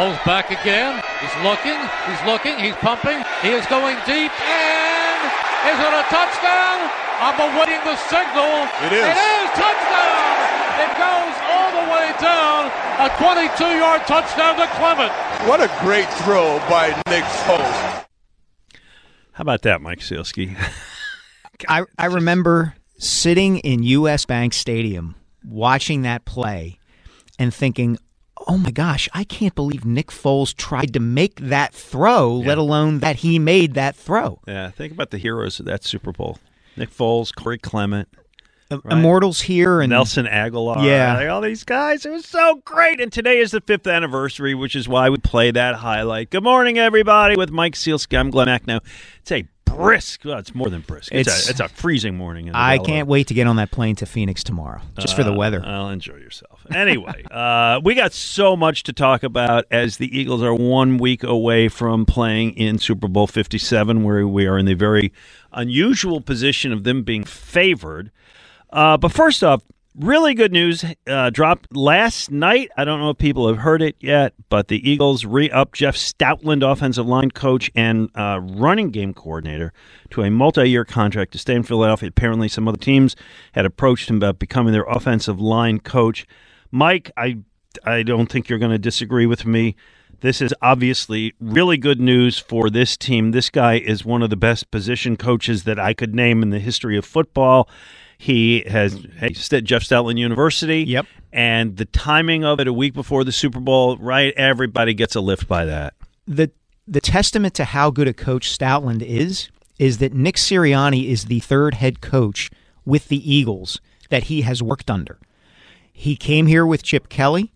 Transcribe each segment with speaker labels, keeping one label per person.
Speaker 1: Holds back again. He's looking. He's looking. He's pumping. He is going deep. And is it a touchdown? I'm awaiting the signal.
Speaker 2: It is.
Speaker 1: It is touchdown. It goes all the way down. A 22-yard touchdown to Clement.
Speaker 2: What a great throw by Nick Foles.
Speaker 3: How about that, Mike Sielski?
Speaker 4: I, I remember sitting in U.S. Bank Stadium watching that play and thinking, oh my gosh, I can't believe Nick Foles tried to make that throw,
Speaker 3: Yeah.
Speaker 4: let alone that he made that throw.
Speaker 3: yeah, think about the heroes of that Super Bowl: Nick Foles, Corey Clement, Right.
Speaker 4: Immortals here and
Speaker 3: Nelson Agholor.
Speaker 4: Yeah.
Speaker 3: like all these guys. It was so great. And today is the fifth anniversary, which is why we play that highlight. Good morning, everybody. With Mike Sielski, I'm Glenn Now, It's a brisk. Well, it's more than brisk. It's,
Speaker 4: It's-
Speaker 3: a, it's a freezing morning. in
Speaker 4: I
Speaker 3: Delaware.
Speaker 4: can't wait to get on that plane to Phoenix tomorrow, just for the
Speaker 3: Uh,
Speaker 4: weather.
Speaker 3: I'll enjoy yourself. Anyway, uh, we got so much to talk about as the Eagles are one week away from playing in Super Bowl 57, where we are in the very unusual position of them being favored. Uh, but first off, really good news uh, dropped last night. I don't know if people have heard it yet, but the Eagles re up Jeff Stoutland, offensive line coach and uh, running game coordinator, to a multi year contract to stay in Philadelphia. Apparently, some other teams had approached him about becoming their offensive line coach. Mike, I, I don't think you're going to disagree with me. This is obviously really good news for this team. This guy is one of the best position coaches that I could name in the history of football. He has hey, Jeff Stoutland University.
Speaker 4: Yep.
Speaker 3: And the timing of it a week before the Super Bowl, right? Everybody gets a lift by that.
Speaker 4: the the testament to how good a coach Stoutland is is that Nick Sirianni is the third head coach with the Eagles that he has worked under. He came here with Chip Kelly.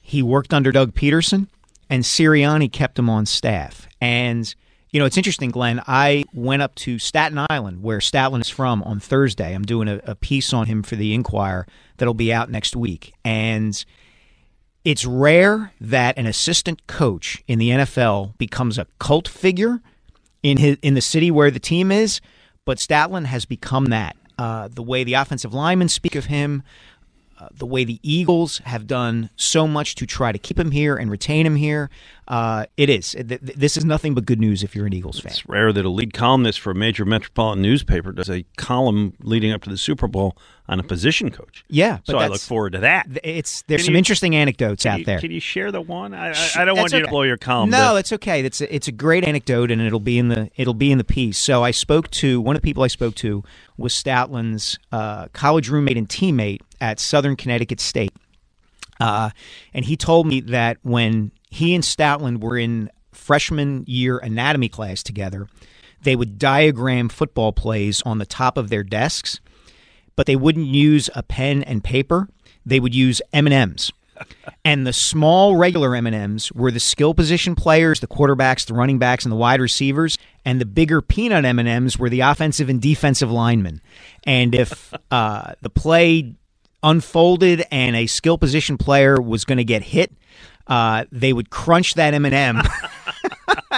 Speaker 4: He worked under Doug Pederson, and Sirianni kept him on staff. And you know, it's interesting, Glenn. I went up to Staten Island, where Stoutland is from, on Thursday. I'm doing a, a piece on him for the Inquirer that'll be out next week, and it's rare that an assistant coach in the NFL becomes a cult figure in his, in the city where the team is, but Stoutland has become that. Uh, the way the offensive linemen speak of him, uh, the way the Eagles have done so much to try to keep him here and retain him here, uh, it is. Th- th- This is nothing but good news if you're an Eagles fan.
Speaker 3: It's rare that a lead columnist for a major metropolitan newspaper does a column leading up to the Super Bowl on a position coach.
Speaker 4: Yeah,
Speaker 3: so I look forward to that.
Speaker 4: It's there's
Speaker 3: Can
Speaker 4: some
Speaker 3: you-
Speaker 4: interesting anecdotes out
Speaker 3: you,
Speaker 4: there.
Speaker 3: Can you share the one? I, I, I don't want
Speaker 4: that's
Speaker 3: you to blow your column.
Speaker 4: No,
Speaker 3: but-
Speaker 4: it's okay. It's a, it's a great anecdote, and it'll be in the it'll be in the piece. So I spoke to one of the people I spoke to was Stoutland's uh, college roommate and teammate at Southern Connecticut State, uh, and he told me that when he and Stoutland were in freshman year anatomy class together, they would diagram football plays on the top of their desks, but they wouldn't use a pen and paper. They would use M and M's and the small regular M&Ms were the skill position players, the quarterbacks, the running backs and the wide receivers, and the bigger peanut M&Ms were the offensive and defensive linemen. And if uh, the play unfolded and a skill position player was going to get hit, uh, they would crunch that M&M. and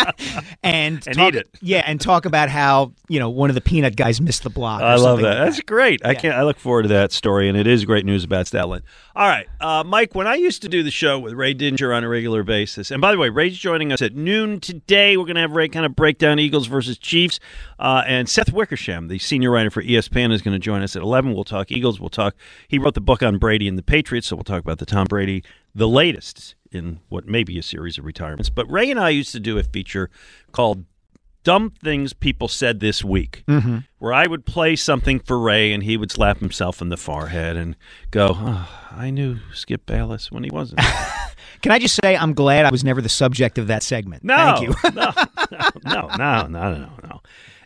Speaker 3: And
Speaker 4: talk,
Speaker 3: eat it.
Speaker 4: Yeah, and talk about how you know one of the peanut guys missed the block. or
Speaker 3: I love that.
Speaker 4: like
Speaker 3: That's great. I can't. I look forward to that story, and it is great news about Stoutland. All right, uh, Mike. When I used to do the show with Ray Didinger on a regular basis, and by the way, Ray's joining us at noon today. We're going to have Ray kind of break down Eagles versus Chiefs, uh, and Seth Wickersham, the senior writer for ESPN, is going to join us at eleven. We'll talk Eagles. We'll talk. He wrote the book on Brady and the Patriots, so we'll talk about the Tom Brady the latest in what may be a series of retirements. But Ray and I used to do a feature called Dumb Things People Said This Week,
Speaker 4: Mm-hmm.
Speaker 3: where I would play something for Ray and he would slap himself in the forehead and go, oh, I knew Skip Bayless when he wasn't.
Speaker 4: Can I just say I'm glad I was never the subject of that segment.
Speaker 3: No,
Speaker 4: Thank you.
Speaker 3: no, no, no, no, no, no, no.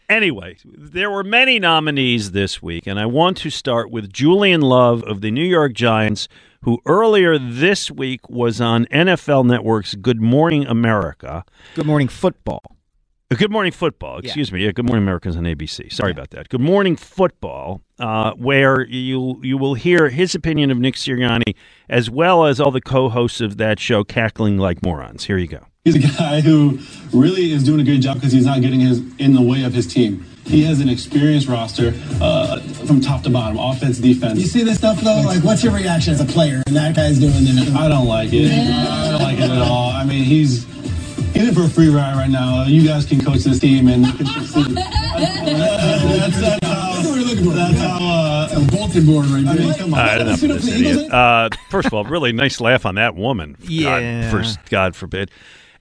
Speaker 3: Anyway, there were many nominees this week, and I want to start with Julian Love of the New York Giants, who earlier this week was on NFL Network's Good Morning America.
Speaker 4: Good morning, football.
Speaker 3: Uh, Good Morning Football, excuse me. Yeah, Good Morning America's on ABC. Sorry about that. Good Morning Football, uh, where you you will hear his opinion of Nick Sirianni, as well as all the co-hosts of that show cackling like morons. Here you go.
Speaker 5: He's a guy who really is doing a good job because he's not getting his in the way of his team. He has an experienced roster uh, from top to bottom, offense, defense.
Speaker 6: You see this stuff though? Like, what's your reaction as a player? And that guy's doing it.
Speaker 5: I don't like it. I don't like it at all. I mean, he's he's in for a free ride right now. You guys can coach this team and you can succeed. That's, that's how.
Speaker 6: That's what we're looking for.
Speaker 5: That's how. Uh,
Speaker 6: A bulletin board right
Speaker 5: I
Speaker 6: there.
Speaker 5: mean, come on.
Speaker 3: Uh, enough
Speaker 6: Suit
Speaker 3: of
Speaker 6: up
Speaker 3: this
Speaker 6: for the Eagles,
Speaker 3: idiot. Uh, first of all, really nice laugh on that woman.
Speaker 4: Yeah.
Speaker 3: God, first, God forbid.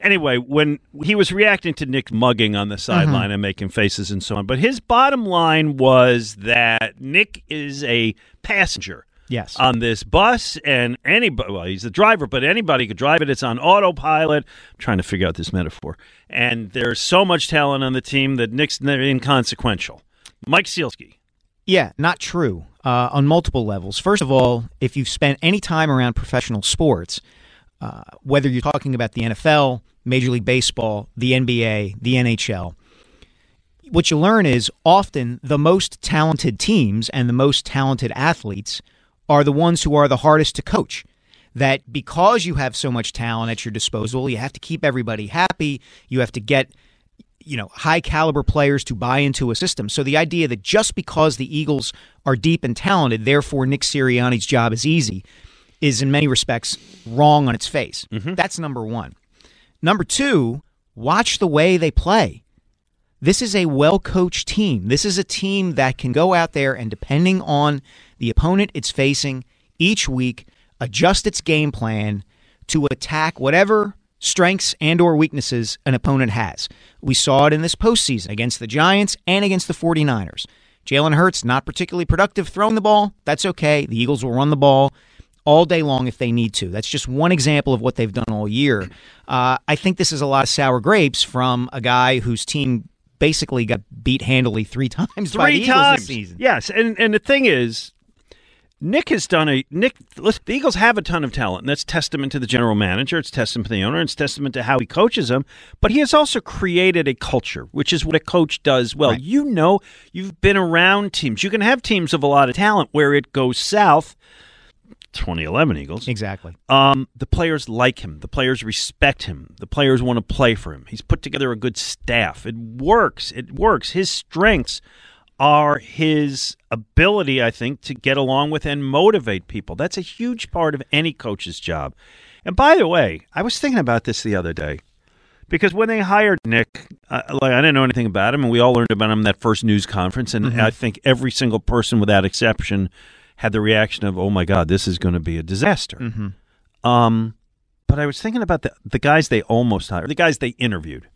Speaker 3: Anyway, when he was reacting to Nick mugging on the sideline and making faces and so on, but his bottom line was that Nick is a passenger.
Speaker 4: Yes.
Speaker 3: On this bus, and anybody, well, he's the driver, but anybody could drive it. It's on autopilot. I'm trying to figure out this metaphor. And there's so much talent on the team that Nick's inconsequential. Mike Sielski.
Speaker 4: Yeah, not true uh, on multiple levels. First of all, if you've spent any time around professional sports, uh, whether you're talking about the NFL, Major League Baseball, the NBA, the NHL, what you learn is often the most talented teams and the most talented athletes are the ones who are the hardest to coach. That because you have so much talent at your disposal, you have to keep everybody happy. You have to get you know high caliber players to buy into a system. So the idea that just because the Eagles are deep and talented, therefore Nick Sirianni's job is easy, is in many respects wrong on its face. Mm-hmm. That's number one. Number two, watch the way they play. This is a well coached team. This is a team that can go out there and, depending on the opponent it's facing each week, adjust its game plan to attack whatever strengths and or weaknesses an opponent has. We saw it in this postseason against the Giants and against the 49ers. Jalen Hurts, not particularly productive throwing the ball. That's okay. The Eagles will run the ball all day long if they need to. That's just one example of what they've done all year. Uh, I think this is a lot of sour grapes from a guy whose team basically got beat handily three times by the
Speaker 3: three
Speaker 4: Eagles
Speaker 3: times.
Speaker 4: this season.
Speaker 3: Yes, and and the thing is, Nick has done a Nick. The Eagles have a ton of talent, and that's testament to the general manager. It's testament to the owner. It's testament to how he coaches them. But he has also created a culture, which is what a coach does well. You know, you've been around teams. You can have teams of a lot of talent where it goes south. 2011 Eagles.
Speaker 4: Exactly.
Speaker 3: Um, the players like him. The players respect him. The players want to play for him. He's put together a good staff. It works. It works. His strengths are his ability, I think, to get along with and motivate people. That's a huge part of any coach's job. And by the way, I was thinking about this the other day because when they hired Nick, uh, like I didn't know anything about him, and we all learned about him in that first news conference, and I think every single person, without exception, had the reaction of, "Oh my God, this is going to be a disaster." Um, but I was thinking about the the guys they almost hired, the guys they interviewed.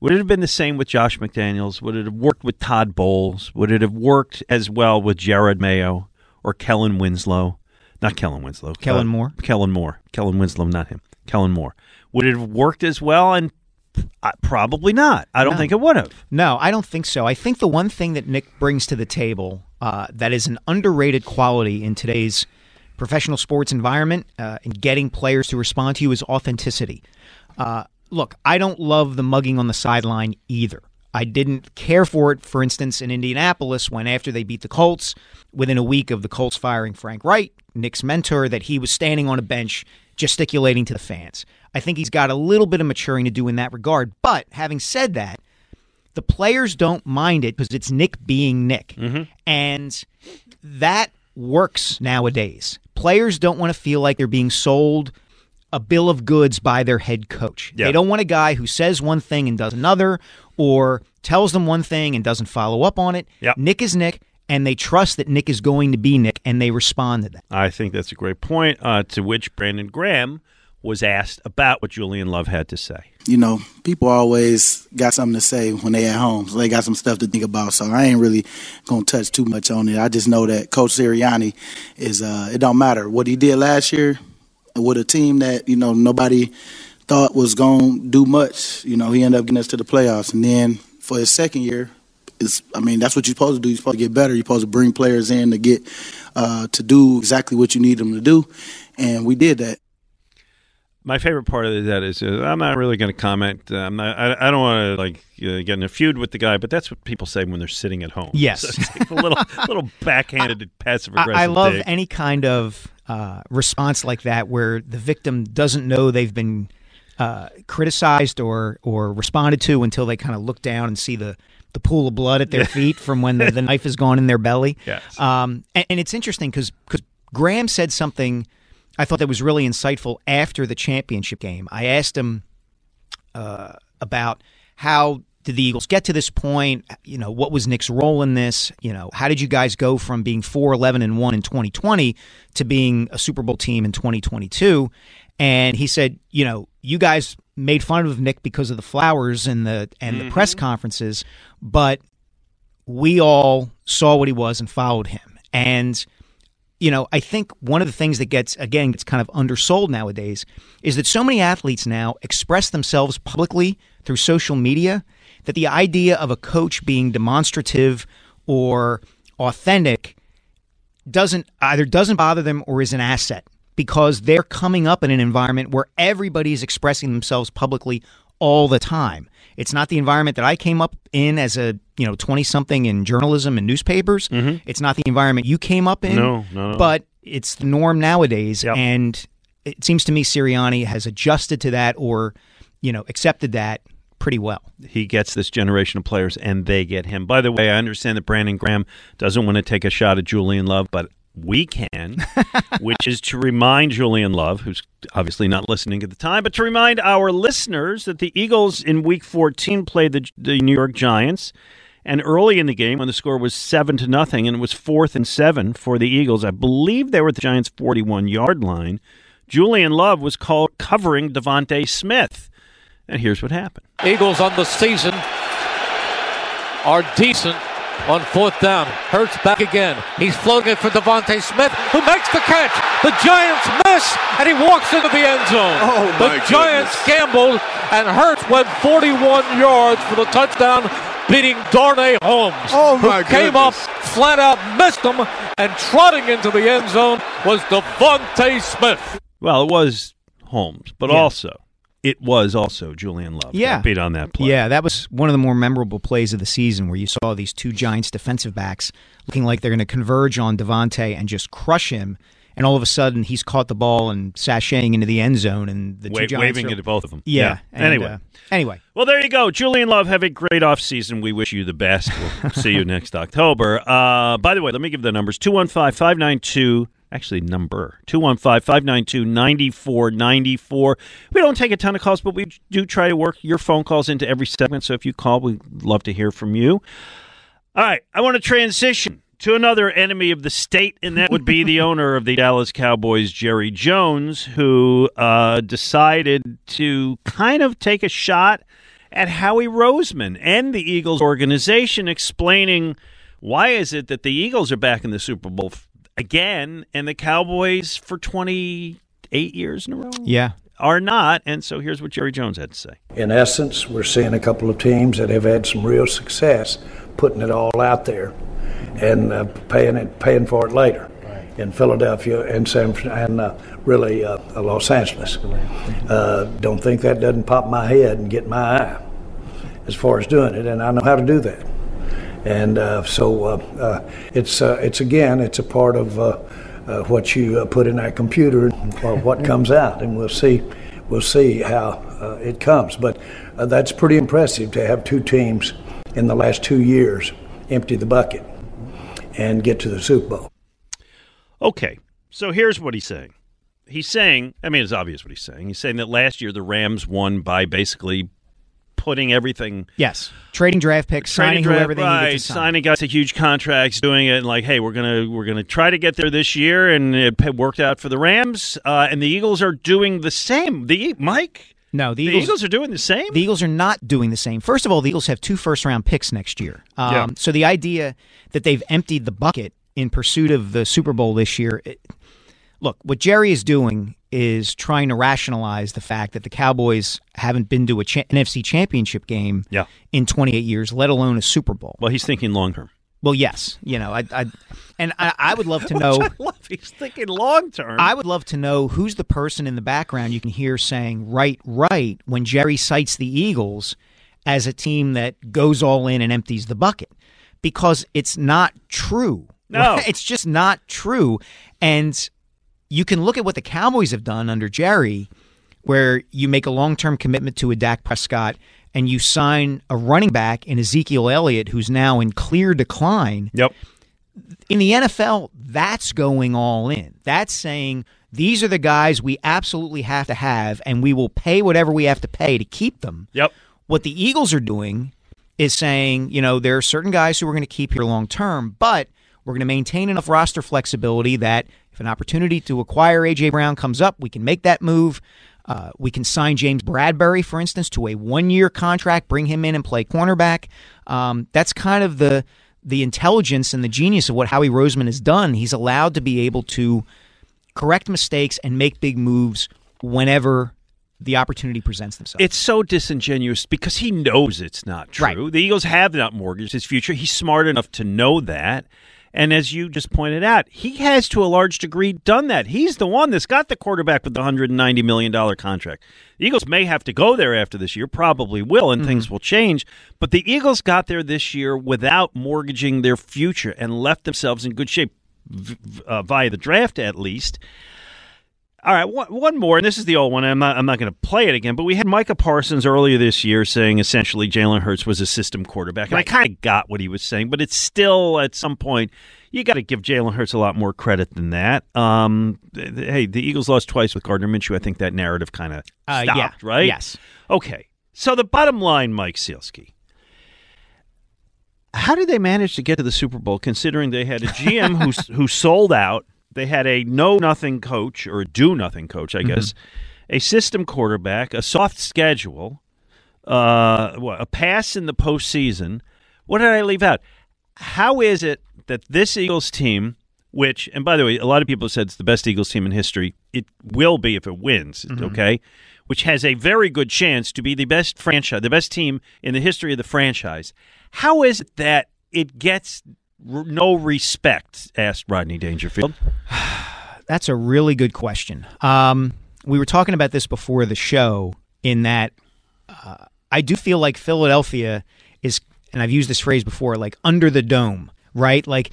Speaker 3: Would it have been the same with Josh McDaniels? Would it have worked with Todd Bowles? Would it have worked as well with Jerod Mayo or Kellen Winslow? Not Kellen Winslow.
Speaker 4: Kellen
Speaker 3: uh,
Speaker 4: Moore?
Speaker 3: Kellen Moore. Kellen Winslow, not him. Kellen Moore. Would it have worked as well? And uh, probably not. I don't
Speaker 4: No.
Speaker 3: think it would have.
Speaker 4: No, I don't think so. I think the one thing that Nick brings to the table uh, that is an underrated quality in today's professional sports environment uh, in getting players to respond to you is authenticity. Uh, look, I don't love the mugging on the sideline either. I didn't care for it, for instance, in Indianapolis when after they beat the Colts, within a week of the Colts firing Frank Reich, Nick's mentor, that he was standing on a bench gesticulating to the fans. I think he's got a little bit of maturing to do in that regard. But having said that, the players don't mind it because it's Nick being Nick. And that works nowadays. Players don't want to feel like they're being sold a bill of goods by their head coach.
Speaker 3: Yeah.
Speaker 4: They don't want a guy who says one thing and does another or tells them one thing and doesn't follow up on it.
Speaker 3: Yep.
Speaker 4: Nick is Nick. and they trust that Nick is going to be Nick, and they respond to that.
Speaker 3: I think that's a great point. Uh, to which Brandon Graham was asked about what Julian Love had to say.
Speaker 7: You know, people always got something to say when they at home, so they got some stuff to think about. So I ain't really gonna touch too much on it. I just know that Coach Sirianni is. Uh, it don't matter what he did last year with a team that you know nobody thought was gonna do much. You know, he ended up getting us to the playoffs, and then for his second year, it's, I mean, that's what you're supposed to do. You're supposed to get better. You're supposed to bring players in to get uh, to do exactly what you need them to do, and we did that.
Speaker 3: My favorite part of that is uh, I'm not really going to comment. Uh, I'm not, I, I don't want to like uh, get in a feud with the guy, but that's what people say when they're sitting at home.
Speaker 4: Yes,
Speaker 3: So like a little little backhanded, passive aggressive.
Speaker 4: I, I love any kind of uh, response like that where the victim doesn't know they've been uh, criticized or or responded to until they kind of look down and see the the pool of blood at their feet from when the, the knife has gone in their belly.
Speaker 3: Yes.
Speaker 4: Um, and, and it's interesting because Graham said something I thought that was really insightful after the championship game. I asked him uh, about how did the Eagles get to this point? You know, what was Nick's role in this? You know, how did you guys go from being 4 11 and 1 in 2020 to being a Super Bowl team in 2022? And he said, you know, you guys made fun of Nick because of the flowers and the and the press conferences, but we all saw what he was and followed him. And you know, I think one of the things that gets again gets kind of undersold nowadays is that so many athletes now express themselves publicly through social media that the idea of a coach being demonstrative or authentic doesn't either doesn't bother them or is an asset because they're coming up in an environment where everybody is expressing themselves publicly all the time. It's not the environment that I came up in as a you know twenty something in journalism and newspapers. Mm-hmm. It's not the environment you came up in.
Speaker 3: No, no, no.
Speaker 4: But it's the norm nowadays, and it seems to me Sirianni has adjusted to that or you know accepted that pretty well.
Speaker 3: he gets this generation of players and they get him. By the way, I understand that Brandon Graham doesn't want to take a shot at Julian Love, but we can, which is to remind Julian Love, who's obviously not listening at the time, but to remind our listeners that the Eagles in week 14 played the, the New York Giants. And early in the game, when the score was seven to nothing, and it was fourth and seven for the Eagles, I believe they were at the Giants' 41 yard line. Julian Love was called covering DeVonta Smith. And here's what happened.
Speaker 1: Eagles on the season are decent on fourth down. Hurts back again. He's floating it for DeVonta Smith, who makes the catch. The Giants miss, and he walks into the end zone.
Speaker 2: Oh,
Speaker 1: the Giants
Speaker 2: goodness.
Speaker 1: gambled, and Hurts went 41 yards for the touchdown, beating Darnay Holmes,
Speaker 2: Oh, my
Speaker 1: who came up, flat out missed him, and trotting into the end zone was DeVonta Smith.
Speaker 3: Well, it was Holmes, but
Speaker 4: Yeah.
Speaker 3: also it was also Julian Love.
Speaker 4: Yeah.
Speaker 3: beat on that play.
Speaker 4: Yeah, that was one of the more memorable plays of the season where you saw these two Giants defensive backs looking like they're going to converge on DeVonta and just crush him. And all of a sudden, he's caught the ball and sashaying into the end zone, and the two
Speaker 3: Wa- waving
Speaker 4: are-
Speaker 3: it at both of them.
Speaker 4: Yeah. and,
Speaker 3: anyway.
Speaker 4: uh, anyway,
Speaker 3: Well, there you go. Julian Love, have a great off season. We wish you the best. We'll see you next October. Uh, by the way, let me give the numbers 215 592, actually, number 215 592 9494. We don't take a ton of calls, but we do try to work your phone calls into every segment. So if you call, we'd love to hear from you. All right, I want to transition to another enemy of the state, and that would be the owner of the Dallas Cowboys, Jerry Jones, who uh, decided to kind of take a shot at Howie Roseman and the Eagles organization, explaining why is it that the Eagles are back in the Super Bowl again, and the Cowboys for twenty eight years in a row
Speaker 4: yeah,
Speaker 3: are not. And so here's what Jerry Jones had to say.
Speaker 8: in essence, we're seeing a couple of teams that have had some real success putting it all out there and uh, paying it, paying for it later. In Philadelphia and San and uh, really uh, Los Angeles. Uh, don't think that doesn't pop my head and get my eye as far as doing it, and I know how to do that. And uh, so uh, uh, it's uh, it's again it's a part of uh, uh, what you uh, put in that computer or what comes out, and we'll see we'll see how uh, it comes. But uh, that's pretty impressive to have two teams in the last two years empty the bucket and get to the Super Bowl.
Speaker 3: Okay, so here's what he's saying. He's saying, I mean, it's obvious what he's saying. He's saying that last year the Rams won by basically putting everything.
Speaker 4: Yes, trading draft picks, signing
Speaker 3: Trading
Speaker 4: whoever they
Speaker 3: draft-
Speaker 4: needed to sign.
Speaker 3: signing guys to huge contracts, doing it and like, hey, we're gonna we're gonna try to get there this year, and it worked out for the Rams, uh, and the Eagles are doing the same. The Mike,
Speaker 4: No, the
Speaker 3: the
Speaker 4: Eagles,
Speaker 3: Eagles, are doing the same.
Speaker 4: The Eagles are not doing the same. First of all, the Eagles have two first round picks next year. Um,
Speaker 3: Yeah.
Speaker 4: So the idea that they've emptied the bucket in pursuit of the Super Bowl this year. It, look, what Jerry is doing is trying to rationalize the fact that the Cowboys haven't been to a cha- NFC championship game
Speaker 3: Yeah.
Speaker 4: in 28 years, let alone a Super Bowl.
Speaker 3: well, he's thinking long term.
Speaker 4: Well, yes, you know, I, I and I, I would love to know.
Speaker 3: I love. He's thinking long term.
Speaker 4: I would love to know who's the person in the background you can hear saying right, right when Jerry cites the Eagles as a team that goes all in and empties the bucket because it's not true.
Speaker 3: No.
Speaker 4: It's just not true. And you can look at what the Cowboys have done under Jerry, where you make a long term commitment to a Dak Prescott and you sign a running back in Ezekiel Elliott, who's now in clear decline
Speaker 3: Yep.
Speaker 4: in the NFL, that's going all in. That's saying these are the guys we absolutely have to have, and we will pay whatever we have to pay to keep them.
Speaker 3: Yep.
Speaker 4: What the Eagles are doing is saying, you know, there are certain guys who we're going to keep here long term, but we're going to maintain enough roster flexibility that if an opportunity to acquire AJ Brown comes up, we can make that move. Uh, we can sign James Bradberry, for instance, to a one-year contract, bring him in and play cornerback. Um, that's kind of the the intelligence and the genius of what Howie Roseman has done. He's allowed to be able to correct mistakes and make big moves whenever the opportunity presents themselves.
Speaker 3: It's so disingenuous because he knows it's not true. The Eagles have not mortgaged his future. He's smart enough to know that. And as you just pointed out, he has to a large degree done that. He's the one that's got the quarterback with the $190 million contract. The Eagles may have to go there after this year, probably will, and things will change. But the Eagles got there this year without mortgaging their future and left themselves in good shape v- uh, via the draft, at least. All right, one, one more, and this is the old one. I'm not, I'm not going to play it again, but we had Micah Parsons earlier this year saying essentially Jalen Hurts was a system quarterback, and I kind of got what he was saying, but it's still at some point you got to give Jalen Hurts a lot more credit than that. Um, th- th- hey, the Eagles lost twice with Gardner Minshew. I think that narrative kind of
Speaker 4: Uh,
Speaker 3: stopped,
Speaker 4: yeah,
Speaker 3: right?
Speaker 4: yes.
Speaker 3: Okay, so the bottom line, Mike Sielski. How did they manage to get to the Super Bowl considering they had a GM who who sold out? They had a know nothing coach or a do nothing coach, I guess, a system quarterback, a soft schedule, uh, what, a pass in the postseason. What did I leave out? How is it that this Eagles team, which, and by the way, a lot of people said it's the best Eagles team in history, it will be if it wins, okay? Which has a very good chance to be the best franchise, the best team in the history of the franchise. How is it that it gets no respect? Asked Rodney Dangerfield.
Speaker 4: That's a really good question. Um, we were talking about this before the show, in that uh, I do feel like Philadelphia is, and I've used this phrase before, like under the dome, right? Like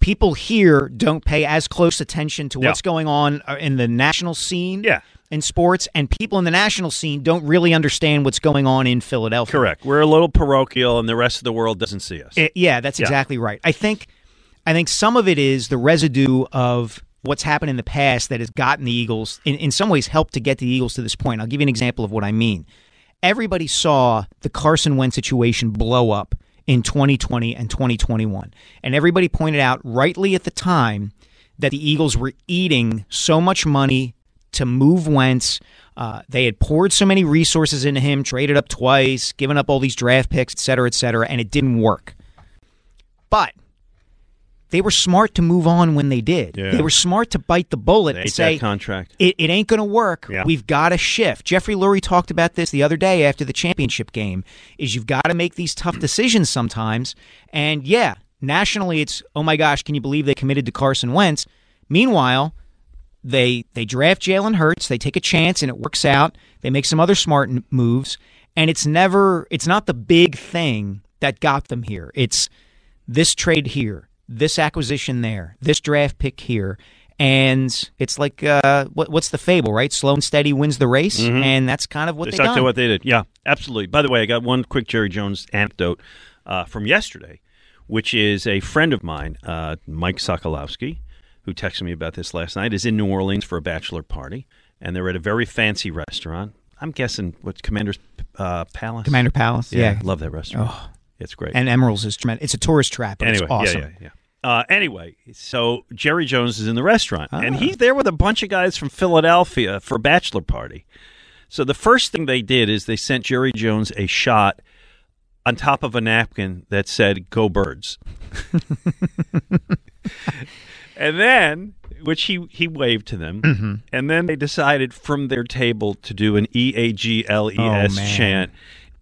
Speaker 4: people here don't pay as close attention to what's
Speaker 3: Yeah.
Speaker 4: going on uh, in the national scene
Speaker 3: Yeah.
Speaker 4: In sports, and people in the national scene don't really understand what's going on in Philadelphia.
Speaker 3: Correct. We're a little parochial, and the rest of the world doesn't see us.
Speaker 4: I- yeah, that's
Speaker 3: Yeah.
Speaker 4: exactly right. I think I think some of it is the residue of what's happened in the past that has gotten the Eagles in, in some ways helped to get the Eagles to this point. I'll give you an example of what I mean. Everybody saw the Carson Wentz situation blow up in 2020 and 2021. And everybody pointed out rightly at the time that the Eagles were eating so much money to move Wentz. Uh, they had poured so many resources into him, traded up twice, given up all these draft picks, et cetera, et cetera, and it didn't work. But they were smart to move on when they did.
Speaker 3: Yeah.
Speaker 4: They were smart to bite the bullet and say,
Speaker 3: contract.
Speaker 4: it, it ain't going to work.
Speaker 3: Yeah.
Speaker 4: We've got to shift. Jeffrey Lurie talked about this the other day after the championship game. Is you've got to make these tough decisions sometimes. And yeah, nationally, it's oh my gosh, can you believe they committed to Carson Wentz? Meanwhile, they they draft Jalen Hurts. They take a chance and it works out. They make some other smart moves, and it's never it's not the big thing that got them here. It's this trade here, this acquisition there, this draft pick here. And it's like uh, what, what's the fable, right? Slow and steady wins the race, and that's kind of what
Speaker 3: That's
Speaker 4: they
Speaker 3: exactly
Speaker 4: done.
Speaker 3: what they did. Yeah, absolutely. By the way, I got one quick Jerry Jones anecdote uh, from yesterday, which is a friend of mine, uh, Mike Sokolowski, who texted me about this last night, is in New Orleans for a bachelor party, and they're at a very fancy restaurant. I'm guessing what Commander's uh, Palace.
Speaker 4: Commander Palace. Yeah,
Speaker 3: love that restaurant.
Speaker 4: Oh.
Speaker 3: It's great.
Speaker 4: And Emeril's is tremendous. It's a tourist trap, but
Speaker 3: anyway,
Speaker 4: it's awesome.
Speaker 3: yeah, yeah, yeah. Uh, anyway, so Jerry Jones is in the restaurant, and
Speaker 4: Ah.
Speaker 3: he's there with a bunch of guys from Philadelphia for a bachelor party. So the first thing they did is they sent Jerry Jones a shot on top of a napkin that said "Go Birds," and then which he he waved to them,
Speaker 4: Mm-hmm.
Speaker 3: and then they decided from their table to do an E A G L E S
Speaker 4: Oh,
Speaker 3: chant.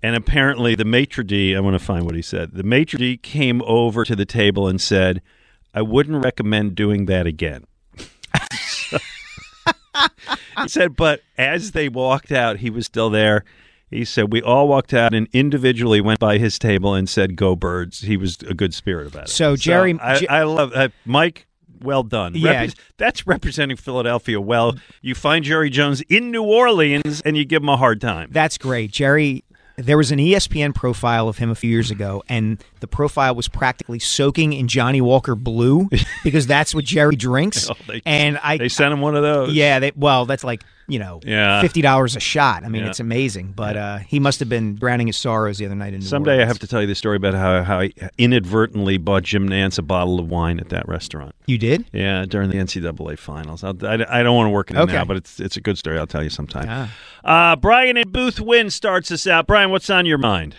Speaker 3: And apparently, the maitre d, I want to find what he said. The maitre d' came over to the table and said, "I wouldn't recommend doing that again." he said, but as they walked out, he was still there. He said, "We all walked out and individually went by his table and said, "Go birds." He was a good spirit about it.
Speaker 4: So, Jerry-
Speaker 3: I, I love uh, Mike. Well done.
Speaker 4: Yeah.
Speaker 3: Repres- that's representing Philadelphia well. You find Jerry Jones in New Orleans and you give him a hard time.
Speaker 4: That's great. Jerry, there was an ESPN profile of him a few years ago, and the profile was practically soaking in Johnnie Walker Blue because that's what Jerry drinks.
Speaker 3: Oh, they-
Speaker 4: and I,
Speaker 3: They sent him one of those.
Speaker 4: yeah, they, well, that's like you know,
Speaker 3: Yeah.
Speaker 4: fifty dollars a shot. I mean,
Speaker 3: Yeah.
Speaker 4: it's amazing. But uh, he must have been drowning his sorrows the other night in New York.
Speaker 3: Someday I have to tell you the story about how, how I inadvertently bought Jim Nantz a bottle of wine at that restaurant.
Speaker 4: You did?
Speaker 3: Yeah, during the NCAA finals. I'll, I, I don't want to work in it
Speaker 4: Okay.
Speaker 3: now, but it's it's a good story. I'll tell you sometime.
Speaker 4: Ah.
Speaker 3: Uh, Brian and Boothwyn starts us out. Brian, what's on your mind?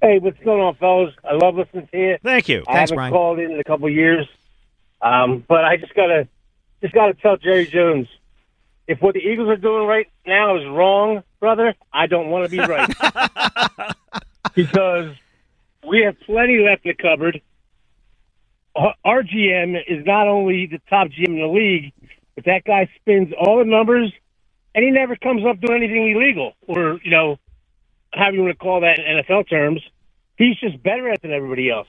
Speaker 9: Hey, what's going on, fellas? I love listening to you.
Speaker 3: Thank you.
Speaker 9: I
Speaker 4: Thanks,
Speaker 9: haven't
Speaker 4: Brian.
Speaker 9: called in in a couple years, um, but I just gotta just gotta tell Jerry Jones if what the Eagles are doing right now is wrong, brother. I don't want to be right because we have plenty left in the cupboard. Our- GM is not only the top GM in the league, but that guy spins all the numbers, and he never comes up doing anything illegal or you know, however you want to call that in NFL terms. He's just better at it than everybody else.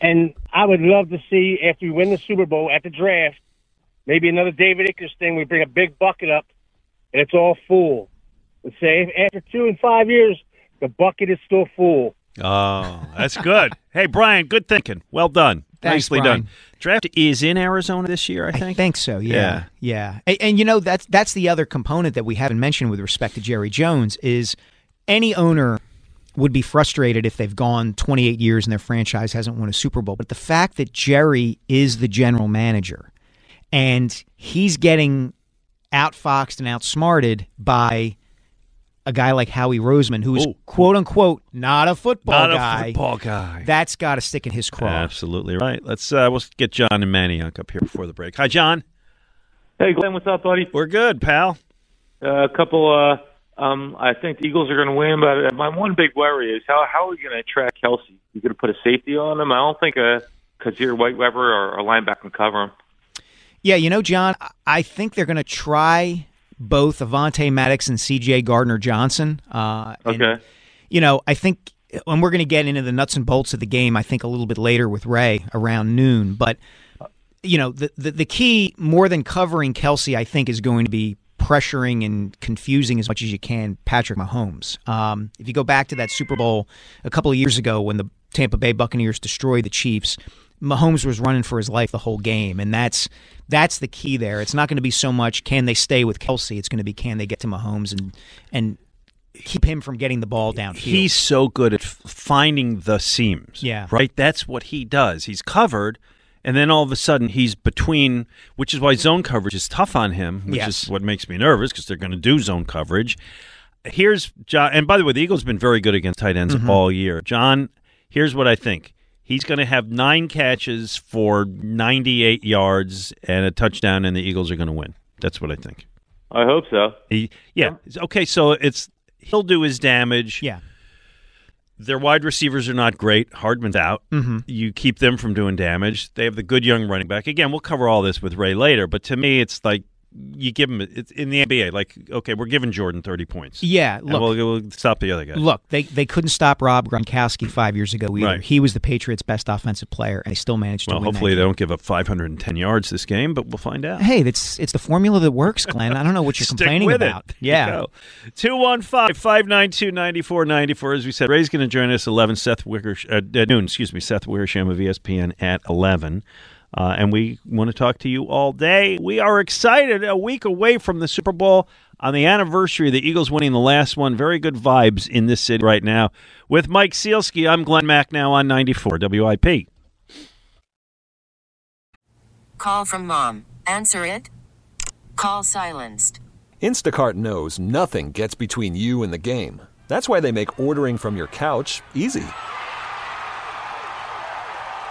Speaker 9: And I would love to see after we win the Super Bowl at the draft, maybe another David Ickers thing. We bring a big bucket up, and it's all full. Let's say after two and five years, the bucket is still full.
Speaker 3: Oh, that's good. hey, Brian, good thinking. Well done.
Speaker 4: Thanks,
Speaker 3: Nicely
Speaker 4: Brian.
Speaker 3: done. Draft is in Arizona this year, I think.
Speaker 4: I think so.
Speaker 3: Yeah.
Speaker 4: Yeah, yeah. And, and you know that's that's the other component that we haven't mentioned with respect to Jerry Jones is any owner would be frustrated if they've gone 28 years and their franchise hasn't won a Super Bowl. But the fact that Jerry is the general manager and he's getting outfoxed and outsmarted by a guy like Howie Roseman, who is
Speaker 3: Ooh.
Speaker 4: quote unquote not a football
Speaker 3: Not
Speaker 4: guy.
Speaker 3: a football guy.
Speaker 4: That's got to stick in his craw.
Speaker 3: Absolutely right. Let's uh, we'll get John and Manayunk up here before the break. Hi, John.
Speaker 10: Hey, Glenn, what's up, buddy?
Speaker 3: We're good, pal.
Speaker 10: Uh, a couple. Uh, um, I think the Eagles are going to win, but uh, my one big worry is how how are we going to track Kelce? You going to put a safety on him? I don't think a Kyzir White Weber or a linebacker can cover him.
Speaker 4: Yeah, you know, John, I- think they're going to try both Avonte Maddox and C.J. Gardner Johnson. Uh, and,
Speaker 10: Okay.
Speaker 4: you know, I think, and we're going to get into the nuts and bolts of the game. I think a little bit later with Ray around noon. But you know, the the, the key more than covering Kelce, I think, is going to be pressuring and confusing as much as you can Patrick Mahomes. Um, if you go back to that Super Bowl a couple of years ago when the Tampa Bay Buccaneers destroyed the Chiefs, Mahomes was running for his life the whole game, and that's that's the key there. It's not going to be so much can they stay with Kelce. It's going to be can they get to Mahomes and and keep him from getting the ball downfield.
Speaker 3: He's so good at finding the seams.
Speaker 4: Yeah.
Speaker 3: Right? That's what he does. He's covered, and then all of a sudden he's between, which is why zone coverage is tough on him, which
Speaker 4: Yes.
Speaker 3: is what makes me nervous because they're going to do zone coverage. Here's John, and by the way, the Eagles have been very good against tight ends
Speaker 4: Mhm.
Speaker 3: all year. John, here's what I think. He's going to have nine catches for 98 yards and a touchdown, and the Eagles are going to win. That's what I think.
Speaker 10: I hope so.
Speaker 3: He, yeah. Okay, so it's he'll do his damage.
Speaker 4: Yeah.
Speaker 3: Their wide receivers are not great. Hardman's out.
Speaker 4: Mhm.
Speaker 3: You keep them from doing damage. They have the good young running back. Again, we'll cover all this with Ray later, but to me, it's like you give him it's in the NBA. Like, okay, we're giving Jordan thirty points.
Speaker 4: Yeah, look-
Speaker 3: we'll, we'll stop the other guys.
Speaker 4: Look, they they couldn't stop Rob Gronkowski five years ago either.
Speaker 3: Right.
Speaker 4: He was the Patriots' best offensive player, and they still managed to
Speaker 3: well, hopefully they
Speaker 4: game.
Speaker 3: don't give up 510 yards this game, but we'll find out.
Speaker 4: Hey, that's it's the formula that works, Glenn. I don't know what you're complaining about. Yeah.
Speaker 3: 215 592 9494. As we said, Ray's going to join us 11. Seth Wicker, uh, at noon, excuse me, Seth Wickersham of ESPN at 11. Uh, and we want to talk to you all day. We are excited a week away from the Super Bowl on the anniversary of the Eagles winning the last one. Very good vibes in this city right now. With Mike Sielski, I'm Glen Macnow on 94 WIP.
Speaker 11: Call from mom. Answer it. Call silenced.
Speaker 12: Instacart knows nothing gets between you and the game. That's why they make ordering from your couch easy.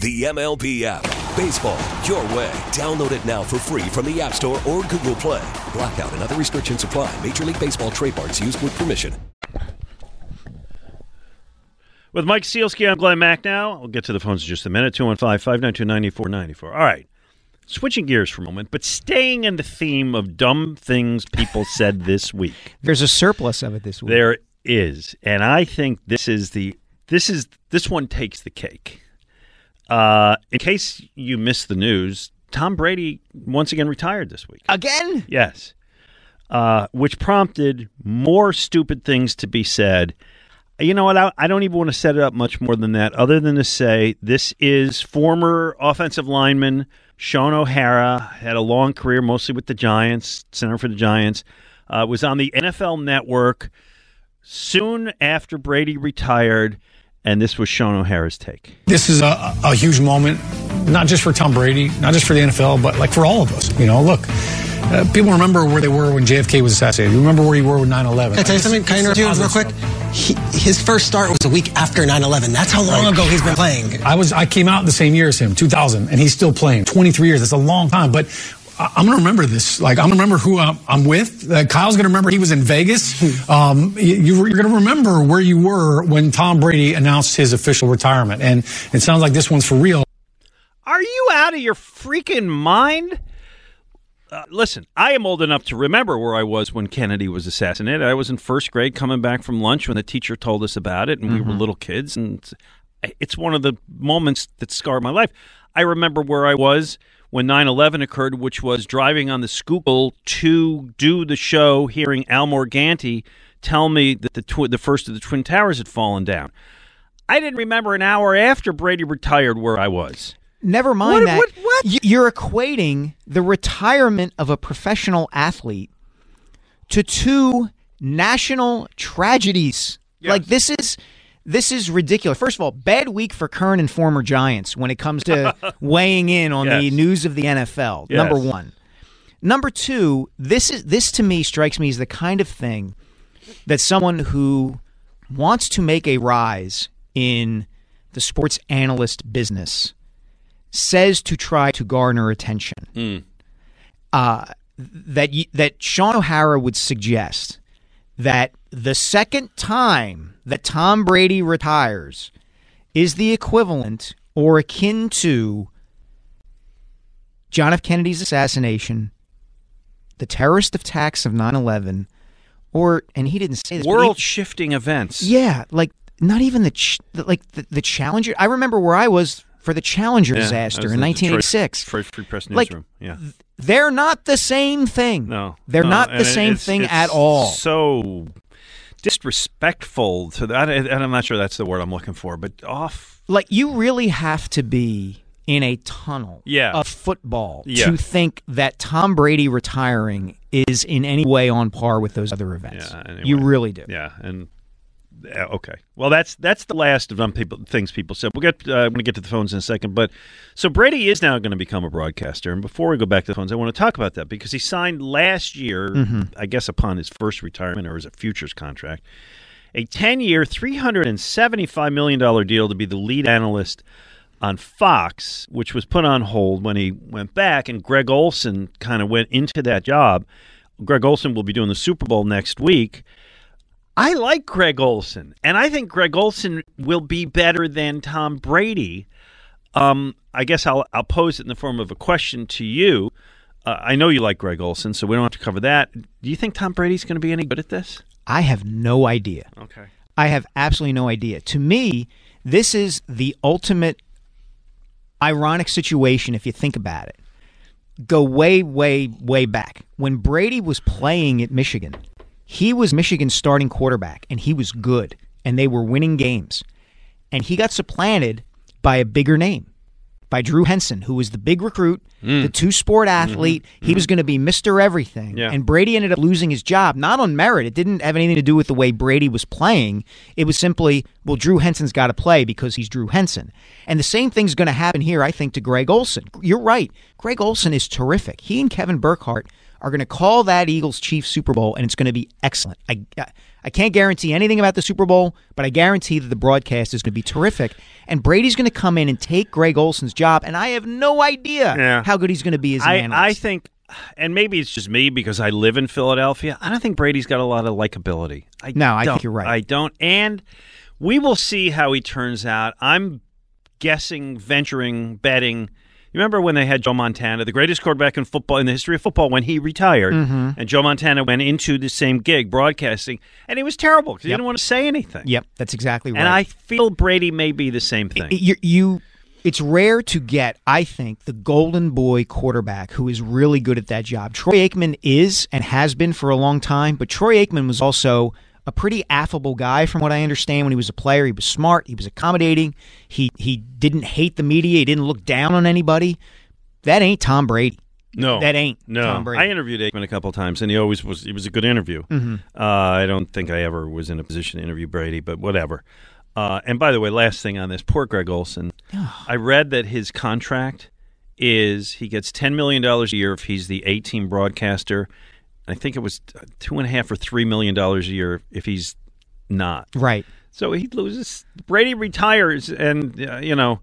Speaker 13: The MLB app. Baseball, your way. Download it now for free from the App Store or Google Play. Blackout and other restrictions apply. Major League Baseball trademarks used with permission.
Speaker 3: With Mike Sielski, I'm Glen Macnow. I'll get to the phones in just a minute 215 592 9494. All right. Switching gears for a moment, but staying in the theme of dumb things people said this week.
Speaker 4: There's a surplus of it this week.
Speaker 3: There is, and I think this is the this is this one takes the cake. Uh, in case you missed the news, Tom Brady once again retired this week.
Speaker 4: Again?
Speaker 3: Yes. Uh, which prompted more stupid things to be said. You know what? I, I don't even want to set it up much more than that, other than to say this is former offensive lineman Shaun O'Hara, had a long career mostly with the Giants, center for the Giants, uh, was on the NFL network soon after Brady retired, and this was Shaun O'Hara's take.
Speaker 14: This is a, a huge moment, not just for Tom Brady, not just for the NFL, but like for all of us. You know, look, uh, people remember where they were when JFK was assassinated. You remember where you were with 9 11.
Speaker 6: Can I tell you something? Can I interrupt you real quick? He, his first start was a week after 9 11. That's how long ago he's been playing.
Speaker 14: I was I came out the same year as him, 2000, and he's still playing. 23 years. That's a long time, but. I- I'm going to remember this. Like, I'm going to remember who I'm, I'm with. Uh, Kyle's going to remember he was in Vegas. Um, you, you're going to remember where you were when Tom Brady announced his official retirement. And it sounds like this one's for real.
Speaker 3: Are you out of your freaking mind? Uh, listen, I am old enough to remember where I was when Kennedy was assassinated. I was in first grade coming back from lunch when the teacher told us about it, and we were little kids. And it's- it's one of the moments that scarred my life. I remember where I was when 9 11 occurred, which was driving on the Schuylkill to do the show, hearing Al Morganti tell me that the, tw- the first of the Twin Towers had fallen down. I didn't remember an hour after Brady retired where I was.
Speaker 4: Never mind
Speaker 3: What-
Speaker 4: that.
Speaker 3: what- what?
Speaker 4: You're equating the retirement of a professional athlete to two national tragedies. Like this is this is ridiculous. First of all, bad week for current and former Giants when it comes to weighing in on the news of the NFL.
Speaker 3: Yes.
Speaker 4: Number 1. Number 2, this is this to me strikes me as the kind of thing that someone who wants to make a rise in the sports analyst business, says to try to garner attention,
Speaker 3: Mm.
Speaker 4: uh, that that Shaun O'Hara would suggest that the second time that Tom Brady retires is the equivalent or akin to John F. Kennedy's assassination, the terrorist attacks of 9/11, or and he didn't say this, but he-
Speaker 3: World shifting events.
Speaker 4: yeah, like not even the ch- the- like the, the Challenger. I remember where I was for the Challenger
Speaker 3: Yeah,
Speaker 4: disaster in 1986.
Speaker 3: Detroit Free, Free Press
Speaker 4: Like,
Speaker 3: newsroom. yeah.
Speaker 4: They're not the same thing.
Speaker 3: No,
Speaker 4: they're
Speaker 3: no,
Speaker 4: not the same thing at all.
Speaker 3: So disrespectful to that, and I'm not sure that's the word I'm looking for, but off.
Speaker 4: Like you really have to be in a tunnel
Speaker 3: Yeah.
Speaker 4: of football
Speaker 3: Yeah.
Speaker 4: to think that Tom Brady retiring is in any way on par with those other events.
Speaker 3: Yeah,
Speaker 4: You really do.
Speaker 3: Yeah, and yeah, okay. Well, that's that's the last of them people things people said. We'll get uh, I'm going to get to the phones in a second, but so Brady is now going to become a broadcaster. And before we go back to the phones, I want to talk about that because he signed last year,
Speaker 4: Mhm.
Speaker 3: I guess upon his first retirement or as a futures contract, a 10-year, 375 million dollar deal to be the lead analyst on Fox, which was put on hold when he went back, and Greg Olsen kind of went into that job. Greg Olsen will be doing the Super Bowl next week. I like Greg Olsen, and I think Greg Olsen will be better than Tom Brady. Um, I guess I'll I'll pose it in the form of a question to you. Uh, I know you like Greg Olsen, so we don't have to cover that. Do you think Tom Brady's going to be any good at this?
Speaker 4: I have no idea.
Speaker 3: Okay.
Speaker 4: I have absolutely no idea. To me, this is the ultimate ironic situation if you think about it. Go way, way, way back. When Brady was playing at Michigan, he was Michigan's starting quarterback and he was good and they were winning games. And he got supplanted by a bigger name, by Drew Henson, who was the big recruit, mm. the two sport mm-hmm. athlete. He mm-hmm. was going to be Mr. Everything.
Speaker 3: Yeah.
Speaker 4: And Brady ended up losing his job, not on merit. It didn't have anything to do with the way Brady was playing. It was simply, well, Drew Henson's got to play because he's Drew Henson. And the same thing's going to happen here, I think, to Greg Olsen. You're right. Greg Olsen is terrific. He and Kevin Burkhardt are going to call that Eagles Chiefs Super Bowl, and it's going to be excellent. I, I can't guarantee anything about the Super Bowl, but I guarantee that the broadcast is going to be terrific. And Brady's going to come in and take Greg Olsen's job, and I have no idea
Speaker 3: Yeah.
Speaker 4: how good he's going to be as an
Speaker 3: I,
Speaker 4: analyst.
Speaker 3: I think, and maybe it's just me because I live in Philadelphia. I don't think Brady's got a lot of likability. I
Speaker 4: No, I think you're right.
Speaker 3: I don't, and we will see how he turns out. I'm guessing, venturing, betting. You remember when they had Joe Montana, the greatest quarterback in football in the history of football, when he retired,
Speaker 4: Mhm.
Speaker 3: and Joe Montana went into the same gig broadcasting, and he was terrible because he didn't want to say anything.
Speaker 4: Yep, that's exactly right.
Speaker 3: And I feel Brady may be the same thing.
Speaker 4: you, you it's rare to get i think the golden boy quarterback who is really good at that job troy aikman is and has been for a long time but troy aikman was also a pretty affable guy from what i understand when he was a player he was smart he was accommodating he he didn't hate the media he didn't look down on anybody that ain't tom brady
Speaker 3: No,
Speaker 4: that ain't
Speaker 3: no.
Speaker 4: tom brady
Speaker 3: I interviewed Aikman a couple times, and he always was. It was a good interview.
Speaker 4: Mhm.
Speaker 3: Uh, I don't think I ever was in a position to interview Brady, but whatever. Uh, and by the way, last thing on this, poor Greg Olsen. I read that his contract is he gets ten million dollars a year if he's the eight-team broadcaster. I think it was two and a half or three million dollars a year if he's not.
Speaker 4: right
Speaker 3: So he loses. Brady retires, and uh, you know,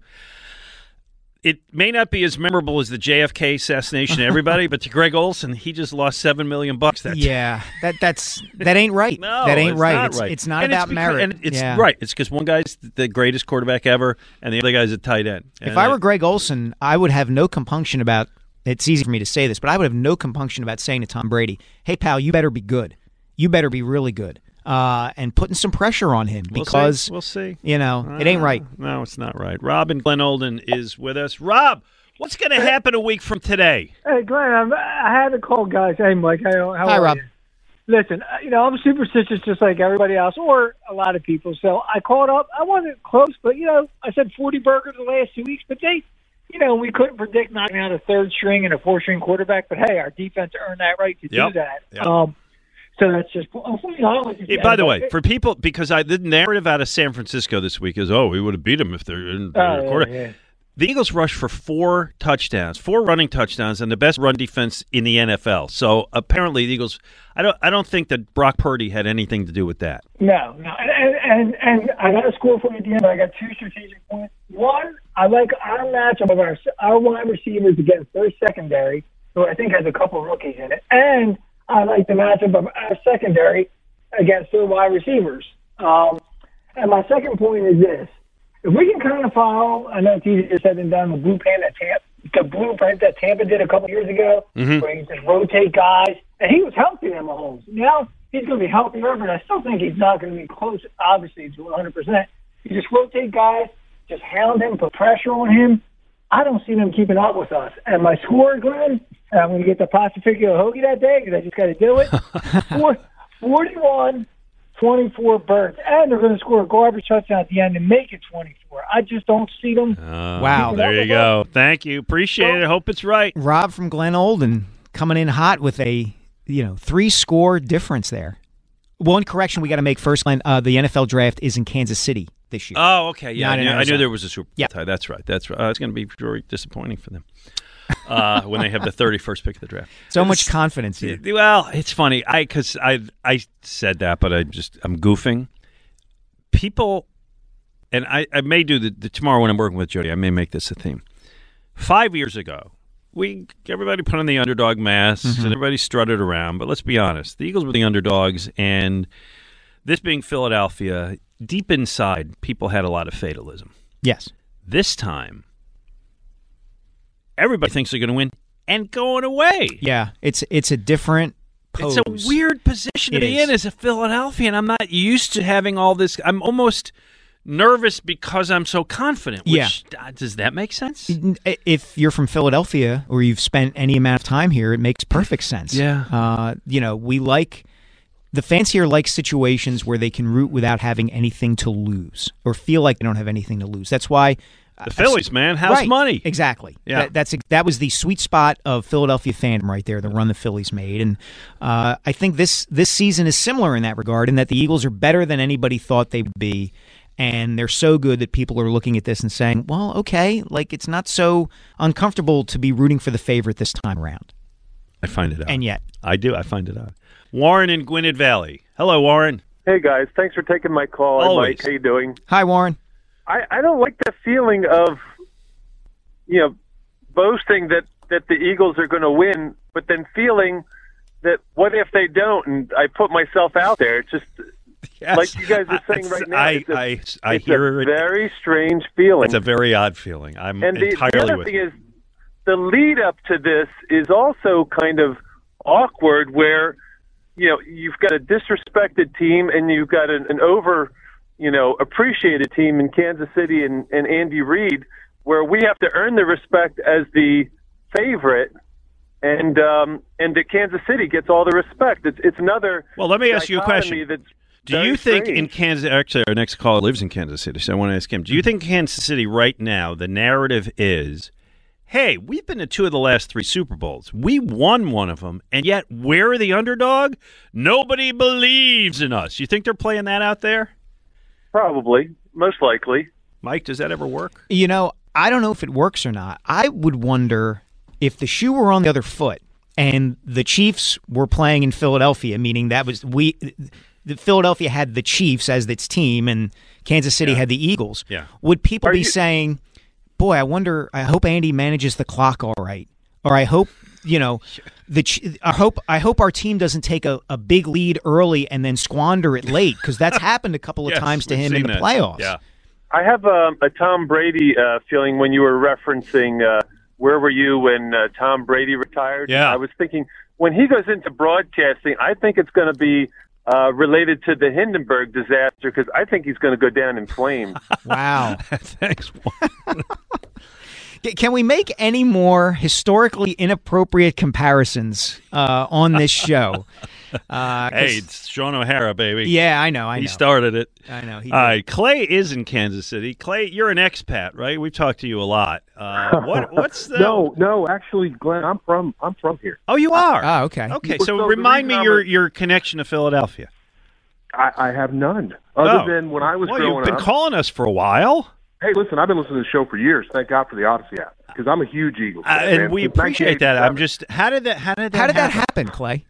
Speaker 3: it may not be as memorable as the JFK assassination to everybody, but to Greg Olsen, he just lost seven million bucks. That
Speaker 4: yeah that that's that ain't right
Speaker 3: no,
Speaker 4: that ain't
Speaker 3: it's
Speaker 4: right
Speaker 3: Not
Speaker 4: it's,
Speaker 3: right.
Speaker 4: it's not
Speaker 3: And
Speaker 4: about
Speaker 3: because-
Speaker 4: merit
Speaker 3: and it's
Speaker 4: Yeah.
Speaker 3: right. It's because one guy's the greatest quarterback ever, and the other guy's a tight end.
Speaker 4: If I were Greg Olsen, I would have no compunction about. It's easy for me to say this, but I would have no compunction about saying to Tom Brady, "Hey, pal, you better be good. You better be really good." Uh, and putting some pressure on him
Speaker 3: We'll see.
Speaker 4: because
Speaker 3: We'll see.
Speaker 4: You know, it ain't
Speaker 3: Uh,
Speaker 4: right.
Speaker 3: No, it's not right. Rob and Glen Olden is with us. Rob, what's going to happen a week from today?
Speaker 15: Hey, Glen, I'm, I had to call guys. Hey, Mike, how, how
Speaker 4: Hi,
Speaker 15: are
Speaker 4: Rob.
Speaker 15: you? Listen, uh, you know, I'm superstitious just like everybody else, or a lot of people. So I called up. I wasn't close, but, you know, I said 40 burgers the last two weeks, but they, you know, we couldn't predict knocking out a third string and a four string quarterback. But, hey, our defense earned that right to
Speaker 3: Yep.
Speaker 15: do that.
Speaker 3: Yep.
Speaker 15: Um, so that's just, you know, I don't like to-
Speaker 3: Hey, by the way, for people, because I the narrative out of San Francisco this week is, oh, we would have beat them if they're in
Speaker 15: Oh, yeah,
Speaker 3: quarter.
Speaker 15: yeah.
Speaker 3: The Eagles rushed for four touchdowns, four running touchdowns, and the best run defense in the NFL. So apparently, the Eagles. I don't. I don't think that Brock Purdy had anything to do with that.
Speaker 15: No, no, and and and I got a score for you at the end. I got two strategic points. One, I like our matchup of our our wide receivers against their secondary, who I think has a couple rookies in it, and I like the matchup of our secondary against their wide receivers. Um, and my second point is this: if we can kind of follow, I know it's easier said than done. The blueprint that Tampa, the blueprint that Tampa did a couple years ago,
Speaker 3: Mhm.
Speaker 15: where you just rotate guys, and he was healthy in Mahomes. Now he's going to be healthier, but I still think he's not going to be close, obviously, to 100. percent You just rotate guys, just hound him, put pressure on him. I don't see them keeping up with us. And my score, Glen, and I'm going to get the Pacifico hoagie that day because I just got to do it. Four, 41 24 birds. And they're going to score a garbage touchdown at the end and make it 24. I just don't see them.
Speaker 3: wow, there you go. Thank you. Appreciate it. Hope it's right.
Speaker 4: Rob from Glen Olden coming in hot with a you know three score difference there. One correction we got to make first, Glen. Uh, the NFL draft is in Kansas City this year.
Speaker 3: Oh, okay. Yeah, I knew, I knew there was a Super Bowl tie. That's right. That's right. Uh, it's going to be very disappointing for them uh, when they have the 31st pick of the draft.
Speaker 4: So much confidence here.
Speaker 3: Well, it's funny. I because I I said that, but I just I'm goofing. People, and I, I may do the, the tomorrow when I'm working with Jody. I may make this a theme. Five years ago, we everybody put on the underdog masks
Speaker 4: Mm-hmm.
Speaker 3: and everybody strutted around. But let's be honest, the Eagles were the underdogs, and this being Philadelphia, deep inside, people had a lot of fatalism.
Speaker 4: Yes.
Speaker 3: This time, everybody thinks they're going to win and going away.
Speaker 4: Yeah, it's it's a different pose.
Speaker 3: It's a weird position to
Speaker 4: It
Speaker 3: be
Speaker 4: is.
Speaker 3: in as a Philadelphia, and I'm not used to having all this. I'm almost nervous because I'm so confident. Which,
Speaker 4: Yeah.
Speaker 3: uh, does that make sense?
Speaker 4: If you're from Philadelphia or you've spent any amount of time here, it makes perfect sense.
Speaker 3: Yeah.
Speaker 4: Uh, you know, we like the fans here like situations where they can root without having anything to lose or feel like they don't have anything to lose. That's why
Speaker 3: The Phillies, man, house
Speaker 4: Right.
Speaker 3: money.
Speaker 4: Exactly.
Speaker 3: Yeah.
Speaker 4: That, that's that was the sweet spot of Philadelphia fandom right there. The run the Phillies made, and uh, I think this this season is similar in that regard, in that the Eagles are better than anybody thought they would be, and they're so good that people are looking at this and saying, "Well, okay, like it's not so uncomfortable to be rooting for the favorite this time around."
Speaker 3: I find it out.
Speaker 4: And yet,
Speaker 3: I do. I find it out. Warren in Gwynedd Valley. Hello, Warren.
Speaker 16: Hey guys, thanks for taking my call. Hi,
Speaker 3: Always.
Speaker 16: Mike, how you doing?
Speaker 4: Hi, Warren.
Speaker 16: I, I don't like the feeling of you know boasting that that the Eagles are going to win, but then feeling that what if they don't? And I put myself out there. It's just like you guys are saying right now.
Speaker 3: I
Speaker 16: it's a,
Speaker 3: I, hear
Speaker 16: a
Speaker 3: it.
Speaker 16: very strange feeling.
Speaker 3: It's a very odd feeling. I'm
Speaker 16: and the, the
Speaker 3: entirely
Speaker 16: other
Speaker 3: with
Speaker 16: thing
Speaker 3: you.
Speaker 16: is the lead up to this is also kind of awkward where you know you've got a disrespected team and you've got an, an over you know appreciated team in Kansas City and, and Andy Reid where we have to earn the respect as the favorite and um and the Kansas City gets all the respect it's it's another
Speaker 3: Well, let me ask you a question. Do you think
Speaker 16: strange.
Speaker 3: in Kansas? Actually, our next caller lives in Kansas City, so I want to ask him. Do you think Kansas City right now the narrative is, "Hey, we've been to two of the last three Super Bowls. We won one of them, and yet we're the underdog. Nobody believes in us." You think they're playing that out there?
Speaker 16: Probably, most likely.
Speaker 3: Mike, does that ever work?
Speaker 4: You know, I don't know if it works or not. I would wonder if the shoe were on the other foot and the Chiefs were playing in Philadelphia, meaning that was we the Philadelphia had the Chiefs as its team and Kansas City had the Eagles.
Speaker 3: Yeah.
Speaker 4: Would people be saying, "Boy, I wonder I hope Andy manages the clock all right." Or I hope, you know, the I hope I hope our team doesn't take a, a big lead early and then squander it late because that's happened a couple of
Speaker 3: Yes,
Speaker 4: times to him in the
Speaker 3: that.
Speaker 4: playoffs.
Speaker 3: Yeah.
Speaker 16: I have um, a Tom Brady uh, feeling when you were referencing uh, where were you when uh, Tom Brady retired.
Speaker 3: Yeah.
Speaker 16: I was thinking when he goes into broadcasting, I think it's going to be uh, related to the Hindenburg disaster because I think he's going to go down in flames.
Speaker 4: Wow.
Speaker 3: Thanks.
Speaker 4: C- Can we make any more historically inappropriate comparisons uh, on this show? Uh, 'cause-
Speaker 3: Hey, it's Shaun O'Hara, baby.
Speaker 4: Yeah, I know, I
Speaker 3: he
Speaker 4: know.
Speaker 3: started it.
Speaker 4: I know, he
Speaker 3: All Clay is in Kansas City. Clay, you're an expat, right? We've talked to you a lot. Uh, what? What's the?
Speaker 17: no, no. Actually, Glen, I'm from I'm from here.
Speaker 3: Oh, you are.
Speaker 4: Oh, okay.
Speaker 3: Okay, so,
Speaker 17: so
Speaker 3: remind me
Speaker 17: reason I'm
Speaker 3: your your connection to Philadelphia.
Speaker 17: I, I have none other
Speaker 3: Oh.
Speaker 17: than when I was
Speaker 3: well,
Speaker 17: growing
Speaker 3: you've been
Speaker 17: up.
Speaker 3: calling us for a while.
Speaker 17: Hey, listen, I've been listening to the show for years. Thank God for the Audacy app because I'm a huge Eagles
Speaker 3: Uh,
Speaker 17: fan.
Speaker 3: and
Speaker 17: man.
Speaker 3: we
Speaker 17: Since
Speaker 3: appreciate that. I'm just how did that how did that
Speaker 4: How did that
Speaker 3: happen?
Speaker 4: happen, Clay?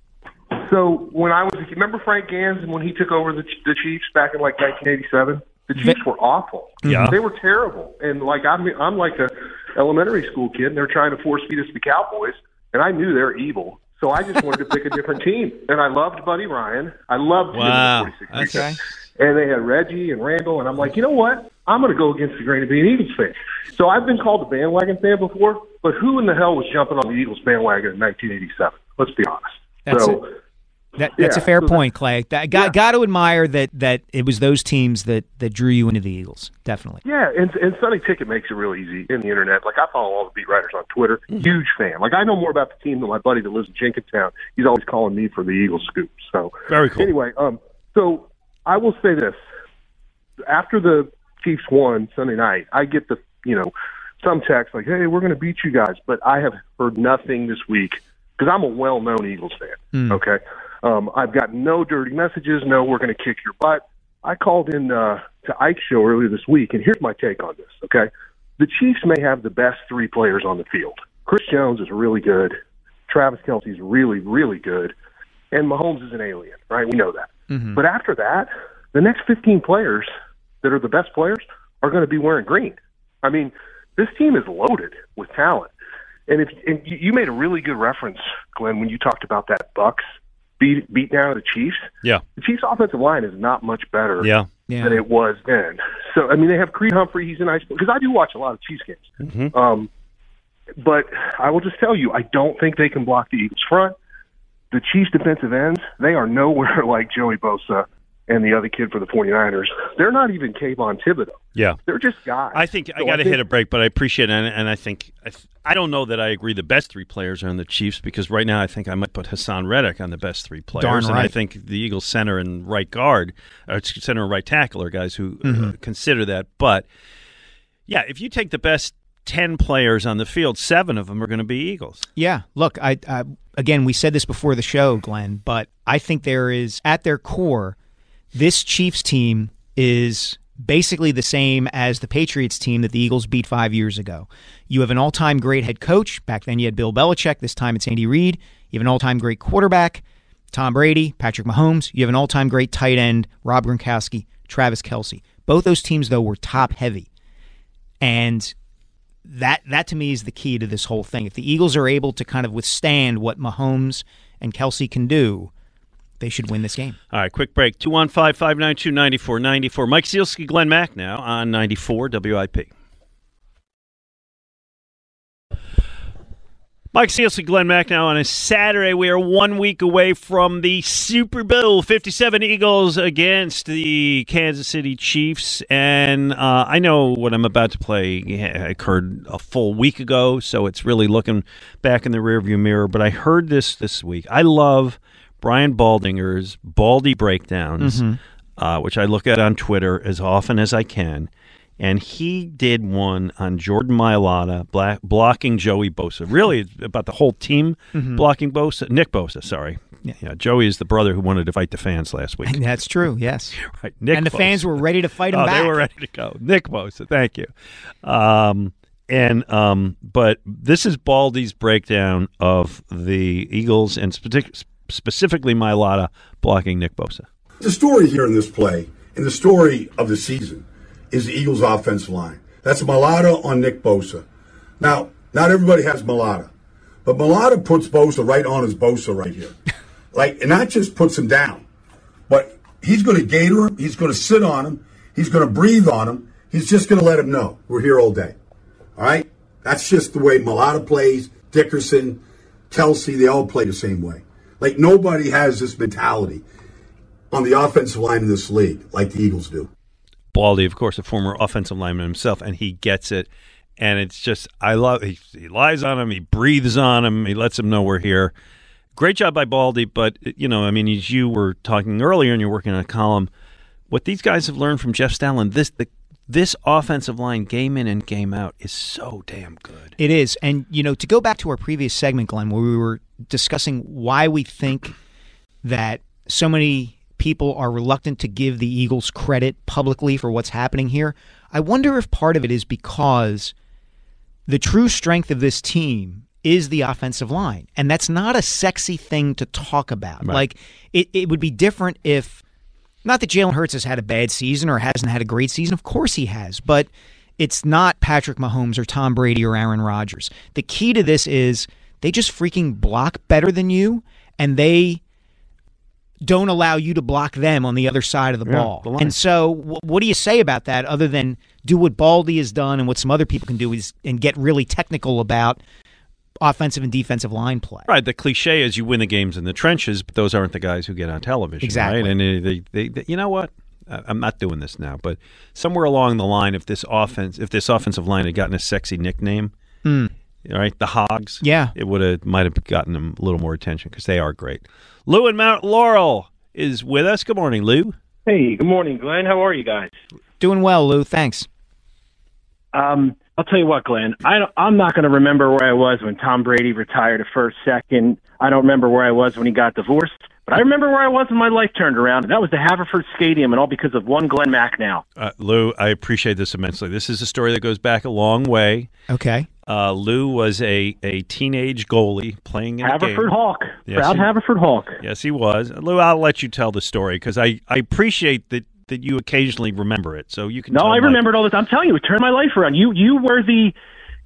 Speaker 17: So when I was, remember Frank Gansz and when he took over the the Chiefs back in like 1987, the Chiefs were awful.
Speaker 3: Yeah.
Speaker 17: they were terrible. And like I'm, I'm like a elementary school kid, and they're trying to force feed us the Cowboys, and I knew they're evil. So I just wanted to pick a different team, and I loved Buddy Ryan. I loved him in the
Speaker 3: Wow.
Speaker 17: 46
Speaker 3: Okay.
Speaker 17: And they had Reggie and Randall, and I'm like, you know what? I'm going to go against the grain and be an Eagles fan. So I've been called a bandwagon fan before, but who in the hell was jumping on the Eagles bandwagon in 1987? Let's be honest.
Speaker 4: That's
Speaker 17: so
Speaker 4: That, that's
Speaker 17: Yeah,
Speaker 4: a fair
Speaker 17: so
Speaker 4: point, Clay. That, got, got to admire that that it was those teams that, that drew you into the Eagles. Definitely.
Speaker 17: Yeah, and and Sunday Ticket makes it real easy in the internet. Like I follow all the beat writers on Twitter. Huge fan. Like I know more about the team than my buddy that lives in Jenkintown. He's always calling me for the Eagles scoop. So
Speaker 3: Very cool.
Speaker 17: Anyway, um, so I will say this: after the Chiefs won Sunday night, I get the you know some text like, "Hey, we're going to beat you guys," but I have heard nothing this week because I'm a well-known Eagles fan.
Speaker 18: Mm.
Speaker 17: Okay, um, I've got no dirty messages. No, we're going to kick your butt. I called in uh, to Ike's show earlier this week, and here's my take on this. Okay, the Chiefs may have the best three players on the field. Chris Jones is really good. Travis Kelce's really, really good, and Mahomes is an alien, right? We know that.
Speaker 4: Mm-hmm.
Speaker 17: But after that, the next 15 players that are the best players are going to be wearing green. I mean, this team is loaded with talent. And if and you you made a really good reference, Glen, when you talked about that Bucks beat beat down the Chiefs.
Speaker 3: Yeah.
Speaker 17: The Chiefs' offensive line is not much better
Speaker 3: Yeah. yeah.
Speaker 17: than it was then. So I mean, they have Creed Humphrey. He's a nice because I do watch a lot of Chiefs games.
Speaker 3: Mhm.
Speaker 17: Um, but I will just tell you, I don't think they can block the Eagles front. The Chiefs defensive ends, they are nowhere like Joey Bosa and the other kid for the 49ers. They're not even Kayvon Thibodeaux.
Speaker 3: Yeah.
Speaker 17: They're just guys.
Speaker 3: I think I got to hit a break, but I appreciate it, and, and I think I, th- I don't know that I agree. The best three players are on the Chiefs because right now I think I might put Haason Reddick on the best three players,
Speaker 4: Darn
Speaker 3: and I think the Eagles center and right guard, or center and right tackle are guys who uh,
Speaker 4: Mhm.
Speaker 3: consider that. But yeah, if you take the best ten players on the field, seven of them are going to be Eagles.
Speaker 4: Yeah, look, I, I again we said this before the show, Glen, but I think there is at their core, this Chiefs team is basically the same as the Patriots team that the Eagles beat five years ago. You have an all-time great head coach. Back then, you had Bill Belichick. This time, it's Andy Reid. You have an all-time great quarterback, Tom Brady, Patrick Mahomes. You have an all-time great tight end, Rob Gronkowski, Travis Kelce. Both those teams, though, were top-heavy, and that that to me is the key to this whole thing. If the Eagles are able to kind of withstand what Mahomes and Kelce can do, they should win this game.
Speaker 3: All right, quick break. 215 592 9494. Mike Sielski, Glenn Mack now on 94 WIP. Mike Sielski, Glenn Mack now on a Saturday. We are one week away from the Super Bowl 57 Eagles against the Kansas City Chiefs. And uh, I know what I'm about to play occurred a full week ago, so it's really looking back in the rearview mirror. But I heard this this week. I love Brian Baldinger's Baldy Breakdowns,
Speaker 4: Mhm.
Speaker 3: uh, which I look at on Twitter as often as I can. And he did one on Jordan Mailata black, blocking Joey Bosa. Really, about the whole team
Speaker 4: Mhm.
Speaker 3: blocking Bosa. Nick Bosa, sorry.
Speaker 4: Yeah.
Speaker 3: Joey is the brother who wanted to fight the fans last week.
Speaker 4: And that's true, yes.
Speaker 3: Right, Nick
Speaker 4: and the fans were ready to fight him
Speaker 3: oh,
Speaker 4: back.
Speaker 3: they were ready to go. Nick Bosa, thank you. Um, and um, but this is Baldy's breakdown of the Eagles and spe- specifically Mailata blocking Nick Bosa.
Speaker 18: The story here in this play, and the story of the season, is the Eagles' offensive line. That's Mailata on Nick Bosa. Now, not everybody has Mailata, but Mailata puts Bosa right on his Bosa right here. like, and not just puts him down, but he's going to gator him, he's going to sit on him, he's going to breathe on him, he's just going to let him know we're here all day. All right? That's just the way Mailata plays, Dickerson, Kelce, they all play the same way. Like, nobody has this mentality on the offensive line in this league like the Eagles do.
Speaker 3: Baldy, of course, a former offensive lineman himself, and he gets it. And it's just, I love. He, he lies on him, he breathes on him, he lets him know we're here. Great job by Baldy, but you know, I mean, as you were talking earlier, and you're working on a column, what these guys have learned from Jeff Stoutland, this the this offensive line, game in and game out, is so damn good.
Speaker 4: It is. And, you know, to go back to our previous segment, Glen, where we were discussing why we think that so many people are reluctant to give the Eagles credit publicly for what's happening here, I wonder if part of it is because the true strength of this team is the offensive line. And that's not a sexy thing to talk about.
Speaker 3: Right.
Speaker 4: Like, it, it would be different if, not that Jalen Hurts has had a bad season or hasn't had a great season. Of course he has. But it's not Patrick Mahomes or Tom Brady or Aaron Rodgers. The key to this is they just freaking block better than you, and they don't allow you to block them on the other side of the
Speaker 3: Yeah,
Speaker 4: ball.
Speaker 3: the
Speaker 4: and so, wh- what do you say about that other than do what Baldy has done and what some other people can do is and get really technical about offensive and defensive line play?
Speaker 3: Right. The cliche is you win the games in the trenches, but those aren't the guys who get on television.
Speaker 4: Exactly.
Speaker 3: Right? And they, they, they, they- you know what? I- I'm not doing this now, but somewhere along the line, if this offense, if this offensive line had gotten a sexy nickname, all right, the Hogs,
Speaker 4: Yeah.
Speaker 3: it would have might have gotten them a little more attention because they are great. Lou and Mount Laurel is with us. Good morning, Lou.
Speaker 19: Hey, good morning, Glen. How are you guys?
Speaker 4: Doing well, Lou. Thanks.
Speaker 19: Um, I'll tell you what, Glen. I don't, I'm not going to remember where I was when Tom Brady retired a first, second. I don't remember where I was when he got divorced, but I remember where I was when my life turned around, and that was the Haverford Stadium, and all because of one Glen Macnow,
Speaker 3: Uh, Lou, I appreciate this immensely. This is a story that goes back a long way.
Speaker 4: Okay.
Speaker 3: Uh, Lou was a, a teenage goalie playing in a
Speaker 19: Haverford
Speaker 3: game.
Speaker 19: Hawk,
Speaker 3: Yes,
Speaker 19: proud
Speaker 3: he-
Speaker 19: Haverford Hawk.
Speaker 3: Yes, he was. Lou, I'll let you tell the story because I, I appreciate that, that you occasionally remember it. So you can.
Speaker 19: No, I
Speaker 3: my-
Speaker 19: remembered all this. I'm telling you, it turned my life around. You you were the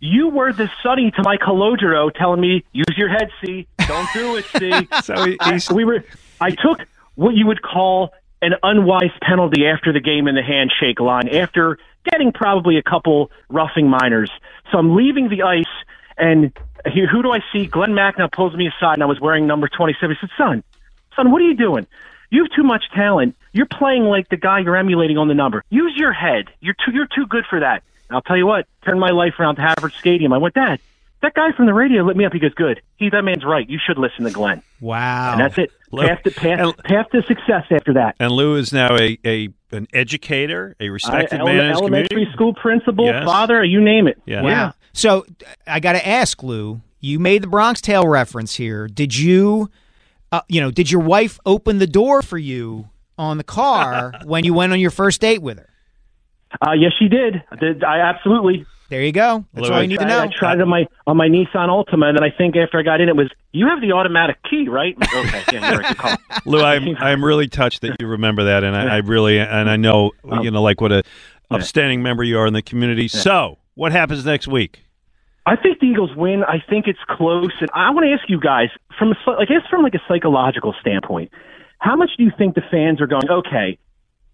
Speaker 19: you were the Sonny to my Calogero telling me use your head, see, don't do it, see.
Speaker 3: so he,
Speaker 19: I, we were. I took what you would call an unwise penalty after the game in the handshake line after getting probably a couple roughing minors. So I'm leaving the ice, and who do I see? Glen Macnow pulls me aside, and I was wearing number 27. He said, "Son, son, what are you doing? You have too much talent. You're playing like the guy you're emulating on the number. Use your head. You're too you're too good for that." And I'll tell you what, Turn my life around to Haverford Stadium. I went, Dad, that guy from the radio lit me up. He goes, Good. He that man's right. You should listen to Glen.
Speaker 4: Wow.
Speaker 19: And that's it.
Speaker 3: Lou-
Speaker 19: Path to, path, path to success after that.
Speaker 3: And Lou is now a, a an educator, a respected
Speaker 19: I-
Speaker 3: man in
Speaker 19: ele-
Speaker 3: his
Speaker 19: elementary
Speaker 3: community.
Speaker 19: school principal,
Speaker 3: Yes.
Speaker 19: father, you name it.
Speaker 3: Yeah.
Speaker 4: Wow. So I got to ask, Lou. You made the Bronx Tale reference here. Did you, uh, you know, did your wife open the door for you on the car when you went on your first date with her?
Speaker 19: Uh, yes, she did. I, did. I absolutely.
Speaker 4: There you go. That's all you need to
Speaker 19: I,
Speaker 4: know.
Speaker 19: I tried it on my on my Nissan Altima, and then I think after I got in, it was you have the automatic key, right? Okay, yeah, you're right. Call.
Speaker 3: Lou, I'm I'm really touched that you remember that, and I, I really and I know
Speaker 19: Um,
Speaker 3: you know like what a upstanding member you are in the community. So, what happens next week?
Speaker 19: I think the Eagles win. I think it's close, and I want to ask you guys from a, I guess from like a psychological standpoint, how much do you think the fans are going? Okay,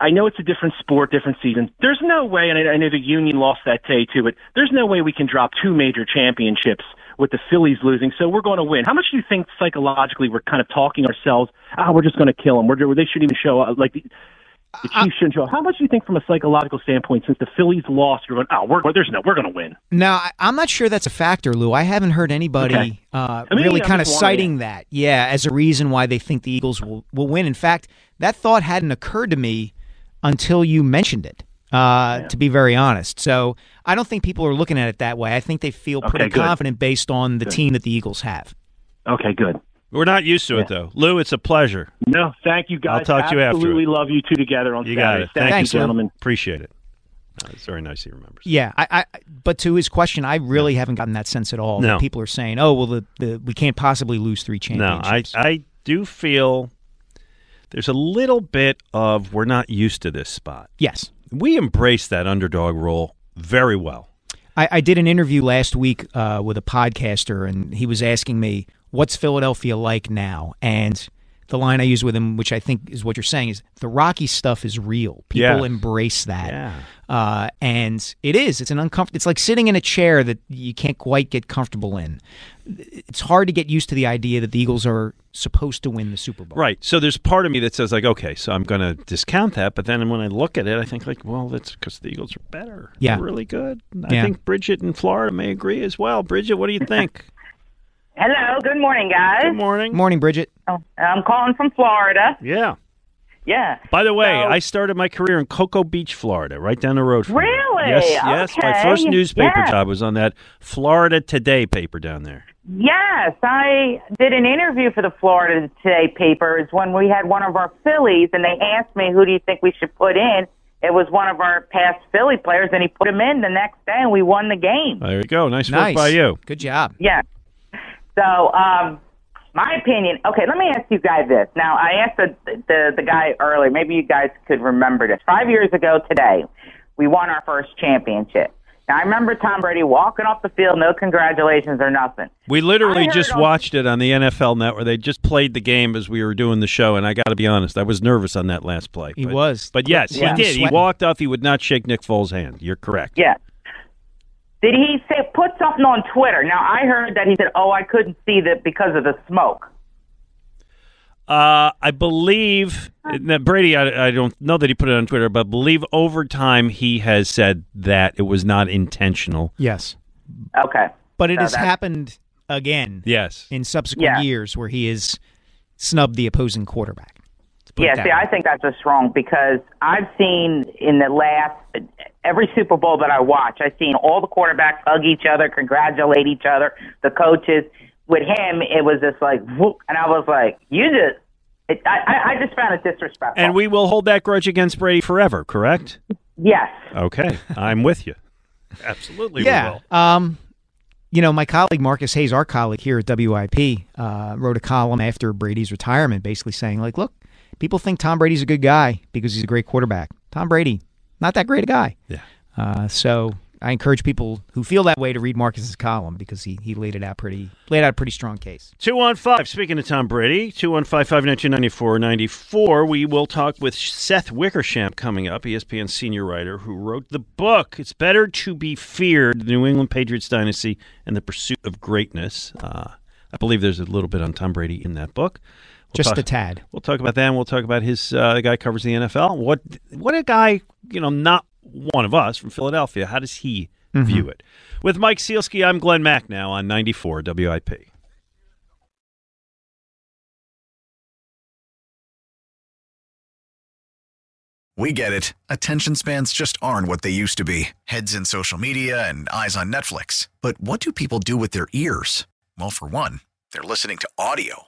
Speaker 19: I know it's a different sport, different season. There's no way, and I, I know the Union lost that day too, but there's no way we can drop two major championships with the Phillies losing. So we're going to win. How much do you think psychologically we're kind of talking ourselves? Ah, we're just going to kill them. We're they shouldn't even show up. Like the, Chiefs shouldn't show. How much do you think from a psychological standpoint, since the Phillies lost, you're going? Oh, we're there's no, we're going to win.
Speaker 4: No, I- I'm not sure that's a factor, Lou. I haven't heard anybody
Speaker 19: Okay.
Speaker 4: uh,
Speaker 19: I mean,
Speaker 4: really kind of citing that, yeah, as a reason why they think the Eagles will, will win. In fact, that thought hadn't occurred to me until you mentioned it, uh, to be very honest. So I don't think people are looking at it that way. I think they feel
Speaker 19: Okay,
Speaker 4: pretty
Speaker 19: good.
Speaker 4: confident based on the
Speaker 19: Good.
Speaker 4: team that the Eagles have.
Speaker 19: Okay, good.
Speaker 3: We're not used to it though, Lou. It's a pleasure.
Speaker 19: No, thank you guys.
Speaker 3: I'll talk to you after
Speaker 19: Absolutely love you two together on
Speaker 3: You got it. Thank
Speaker 4: Thanks,
Speaker 3: you,
Speaker 4: Lou.
Speaker 19: gentlemen.
Speaker 3: Appreciate it. Uh, it's very nice he remembers.
Speaker 4: Yeah, I, I, but to his question, I really haven't gotten that sense at all.
Speaker 3: No.
Speaker 4: People are saying, "Oh, well, the, the we can't possibly lose three championships." No.
Speaker 3: I I do feel there's a little bit of we're not used to this spot.
Speaker 4: Yes.
Speaker 3: We embrace that underdog role very well.
Speaker 4: I, I did an interview last week uh, with a podcaster, and he was asking me, "What's Philadelphia like now?" And the line I use with him, which I think is what you're saying, is the Rocky stuff is real. People
Speaker 3: Yeah.
Speaker 4: embrace that,
Speaker 3: Yeah.
Speaker 4: uh, and it is. It's an uncomfortable. It's like sitting in a chair that you can't quite get comfortable in. It's hard to get used to the idea that the Eagles are supposed to win the Super Bowl.
Speaker 3: Right. So there's part of me that says like, okay, so I'm going to discount that, but then when I look at it, I think like, well, that's because the Eagles are better.
Speaker 4: Yeah.
Speaker 3: They're really good. I
Speaker 4: Yeah.
Speaker 3: think Bridget in Florida may agree as well. Bridget, what do you think?
Speaker 20: Hello, good morning, guys.
Speaker 3: Good morning.
Speaker 4: Morning, Bridget.
Speaker 20: Oh, I'm calling from Florida.
Speaker 3: Yeah.
Speaker 20: Yeah.
Speaker 3: By the way,
Speaker 20: So-
Speaker 3: I started my career in Cocoa Beach, Florida, right down the road from here.
Speaker 20: Really?
Speaker 3: Yes, yes. My first newspaper
Speaker 20: Yes.
Speaker 3: job was on that Florida Today paper down there.
Speaker 20: Yes, I did an interview for the Florida Today papers when we had one of our Phillies, and they asked me, "Who do you think we should put in?" it was one of our past Philly players, and he put him in the next day, and we won the game.
Speaker 3: There you go. Nice,
Speaker 4: Nice.
Speaker 3: work by you.
Speaker 4: Good job.
Speaker 20: Yeah. So, um, my opinion. Okay, let me ask you guys this. Now, I asked the, the the guy earlier. Maybe you guys could remember this. Five years ago today, we won our first championship. Now, I remember Tom Brady walking off the field, no congratulations or nothing.
Speaker 3: We literally just
Speaker 20: on-
Speaker 3: watched it on the NFL Network. They just played the game as we were doing the show, and I got to be honest, I was nervous on that last play.
Speaker 4: He
Speaker 3: but,
Speaker 4: was.
Speaker 3: but yes,
Speaker 20: Yeah.
Speaker 3: he did. He walked off. He would not shake Nick Foles' hand. You're correct.
Speaker 20: Yeah. Did he say put something on Twitter? Now I heard that he said, "Oh, I couldn't see that because of the smoke."
Speaker 3: Uh, I believe that Brady. I, I don't know that he put it on Twitter, but I believe over time he has said that it was not intentional.
Speaker 4: Yes.
Speaker 20: Okay.
Speaker 4: But it
Speaker 20: So
Speaker 4: has
Speaker 20: that's-
Speaker 4: happened again
Speaker 3: Yes.
Speaker 4: in subsequent
Speaker 20: Yeah.
Speaker 4: years where he has snubbed the opposing quarterback. Let's put it
Speaker 20: Yeah, see,
Speaker 4: way.
Speaker 20: I think that's just wrong because I've seen in the last every Super Bowl that I watch, I've seen all the quarterbacks hug each other, congratulate each other, the coaches. With him, it was just like, whoop, and I was like, you just, it, I, I I just found it disrespectful.
Speaker 3: And we will hold that grudge against Brady forever. Correct?
Speaker 20: yes,
Speaker 3: Okay, I'm with you. Absolutely. we
Speaker 4: yeah.
Speaker 3: will.
Speaker 4: Um, you know, my colleague Marcus Hayes, our colleague here at WIP, uh, wrote a column after Brady's retirement, basically saying, like, look, people think Tom Brady's a good guy because he's a great quarterback. Tom Brady, not that great a guy.
Speaker 3: Yeah.
Speaker 4: Uh, so I encourage people who feel that way to read Marcus's column because he, he laid it out pretty laid out a pretty strong case.
Speaker 3: 215, speaking of Tom Brady, 215 592 9494. We will talk with Seth Wickersham coming up, ESPN senior writer who wrote the book, It's Better to Be Feared The New England Patriots Dynasty and the Pursuit of Greatness. Uh, I believe there's a little bit on Tom Brady in that book. We'll
Speaker 4: Just
Speaker 3: talk-
Speaker 4: a tad.
Speaker 3: We'll talk about that, and we'll talk about his uh, the guy covers the NFL. What what a guy, you know, not one of us from Philadelphia. How does he
Speaker 4: Mhm.
Speaker 3: view it? With Mike Sielski, I'm Glen Macnow on 94 WIP.
Speaker 21: We get it. Attention spans just aren't what they used to be heads in social media and eyes on Netflix. But what do people do with their ears? Well, for one, they're listening to audio.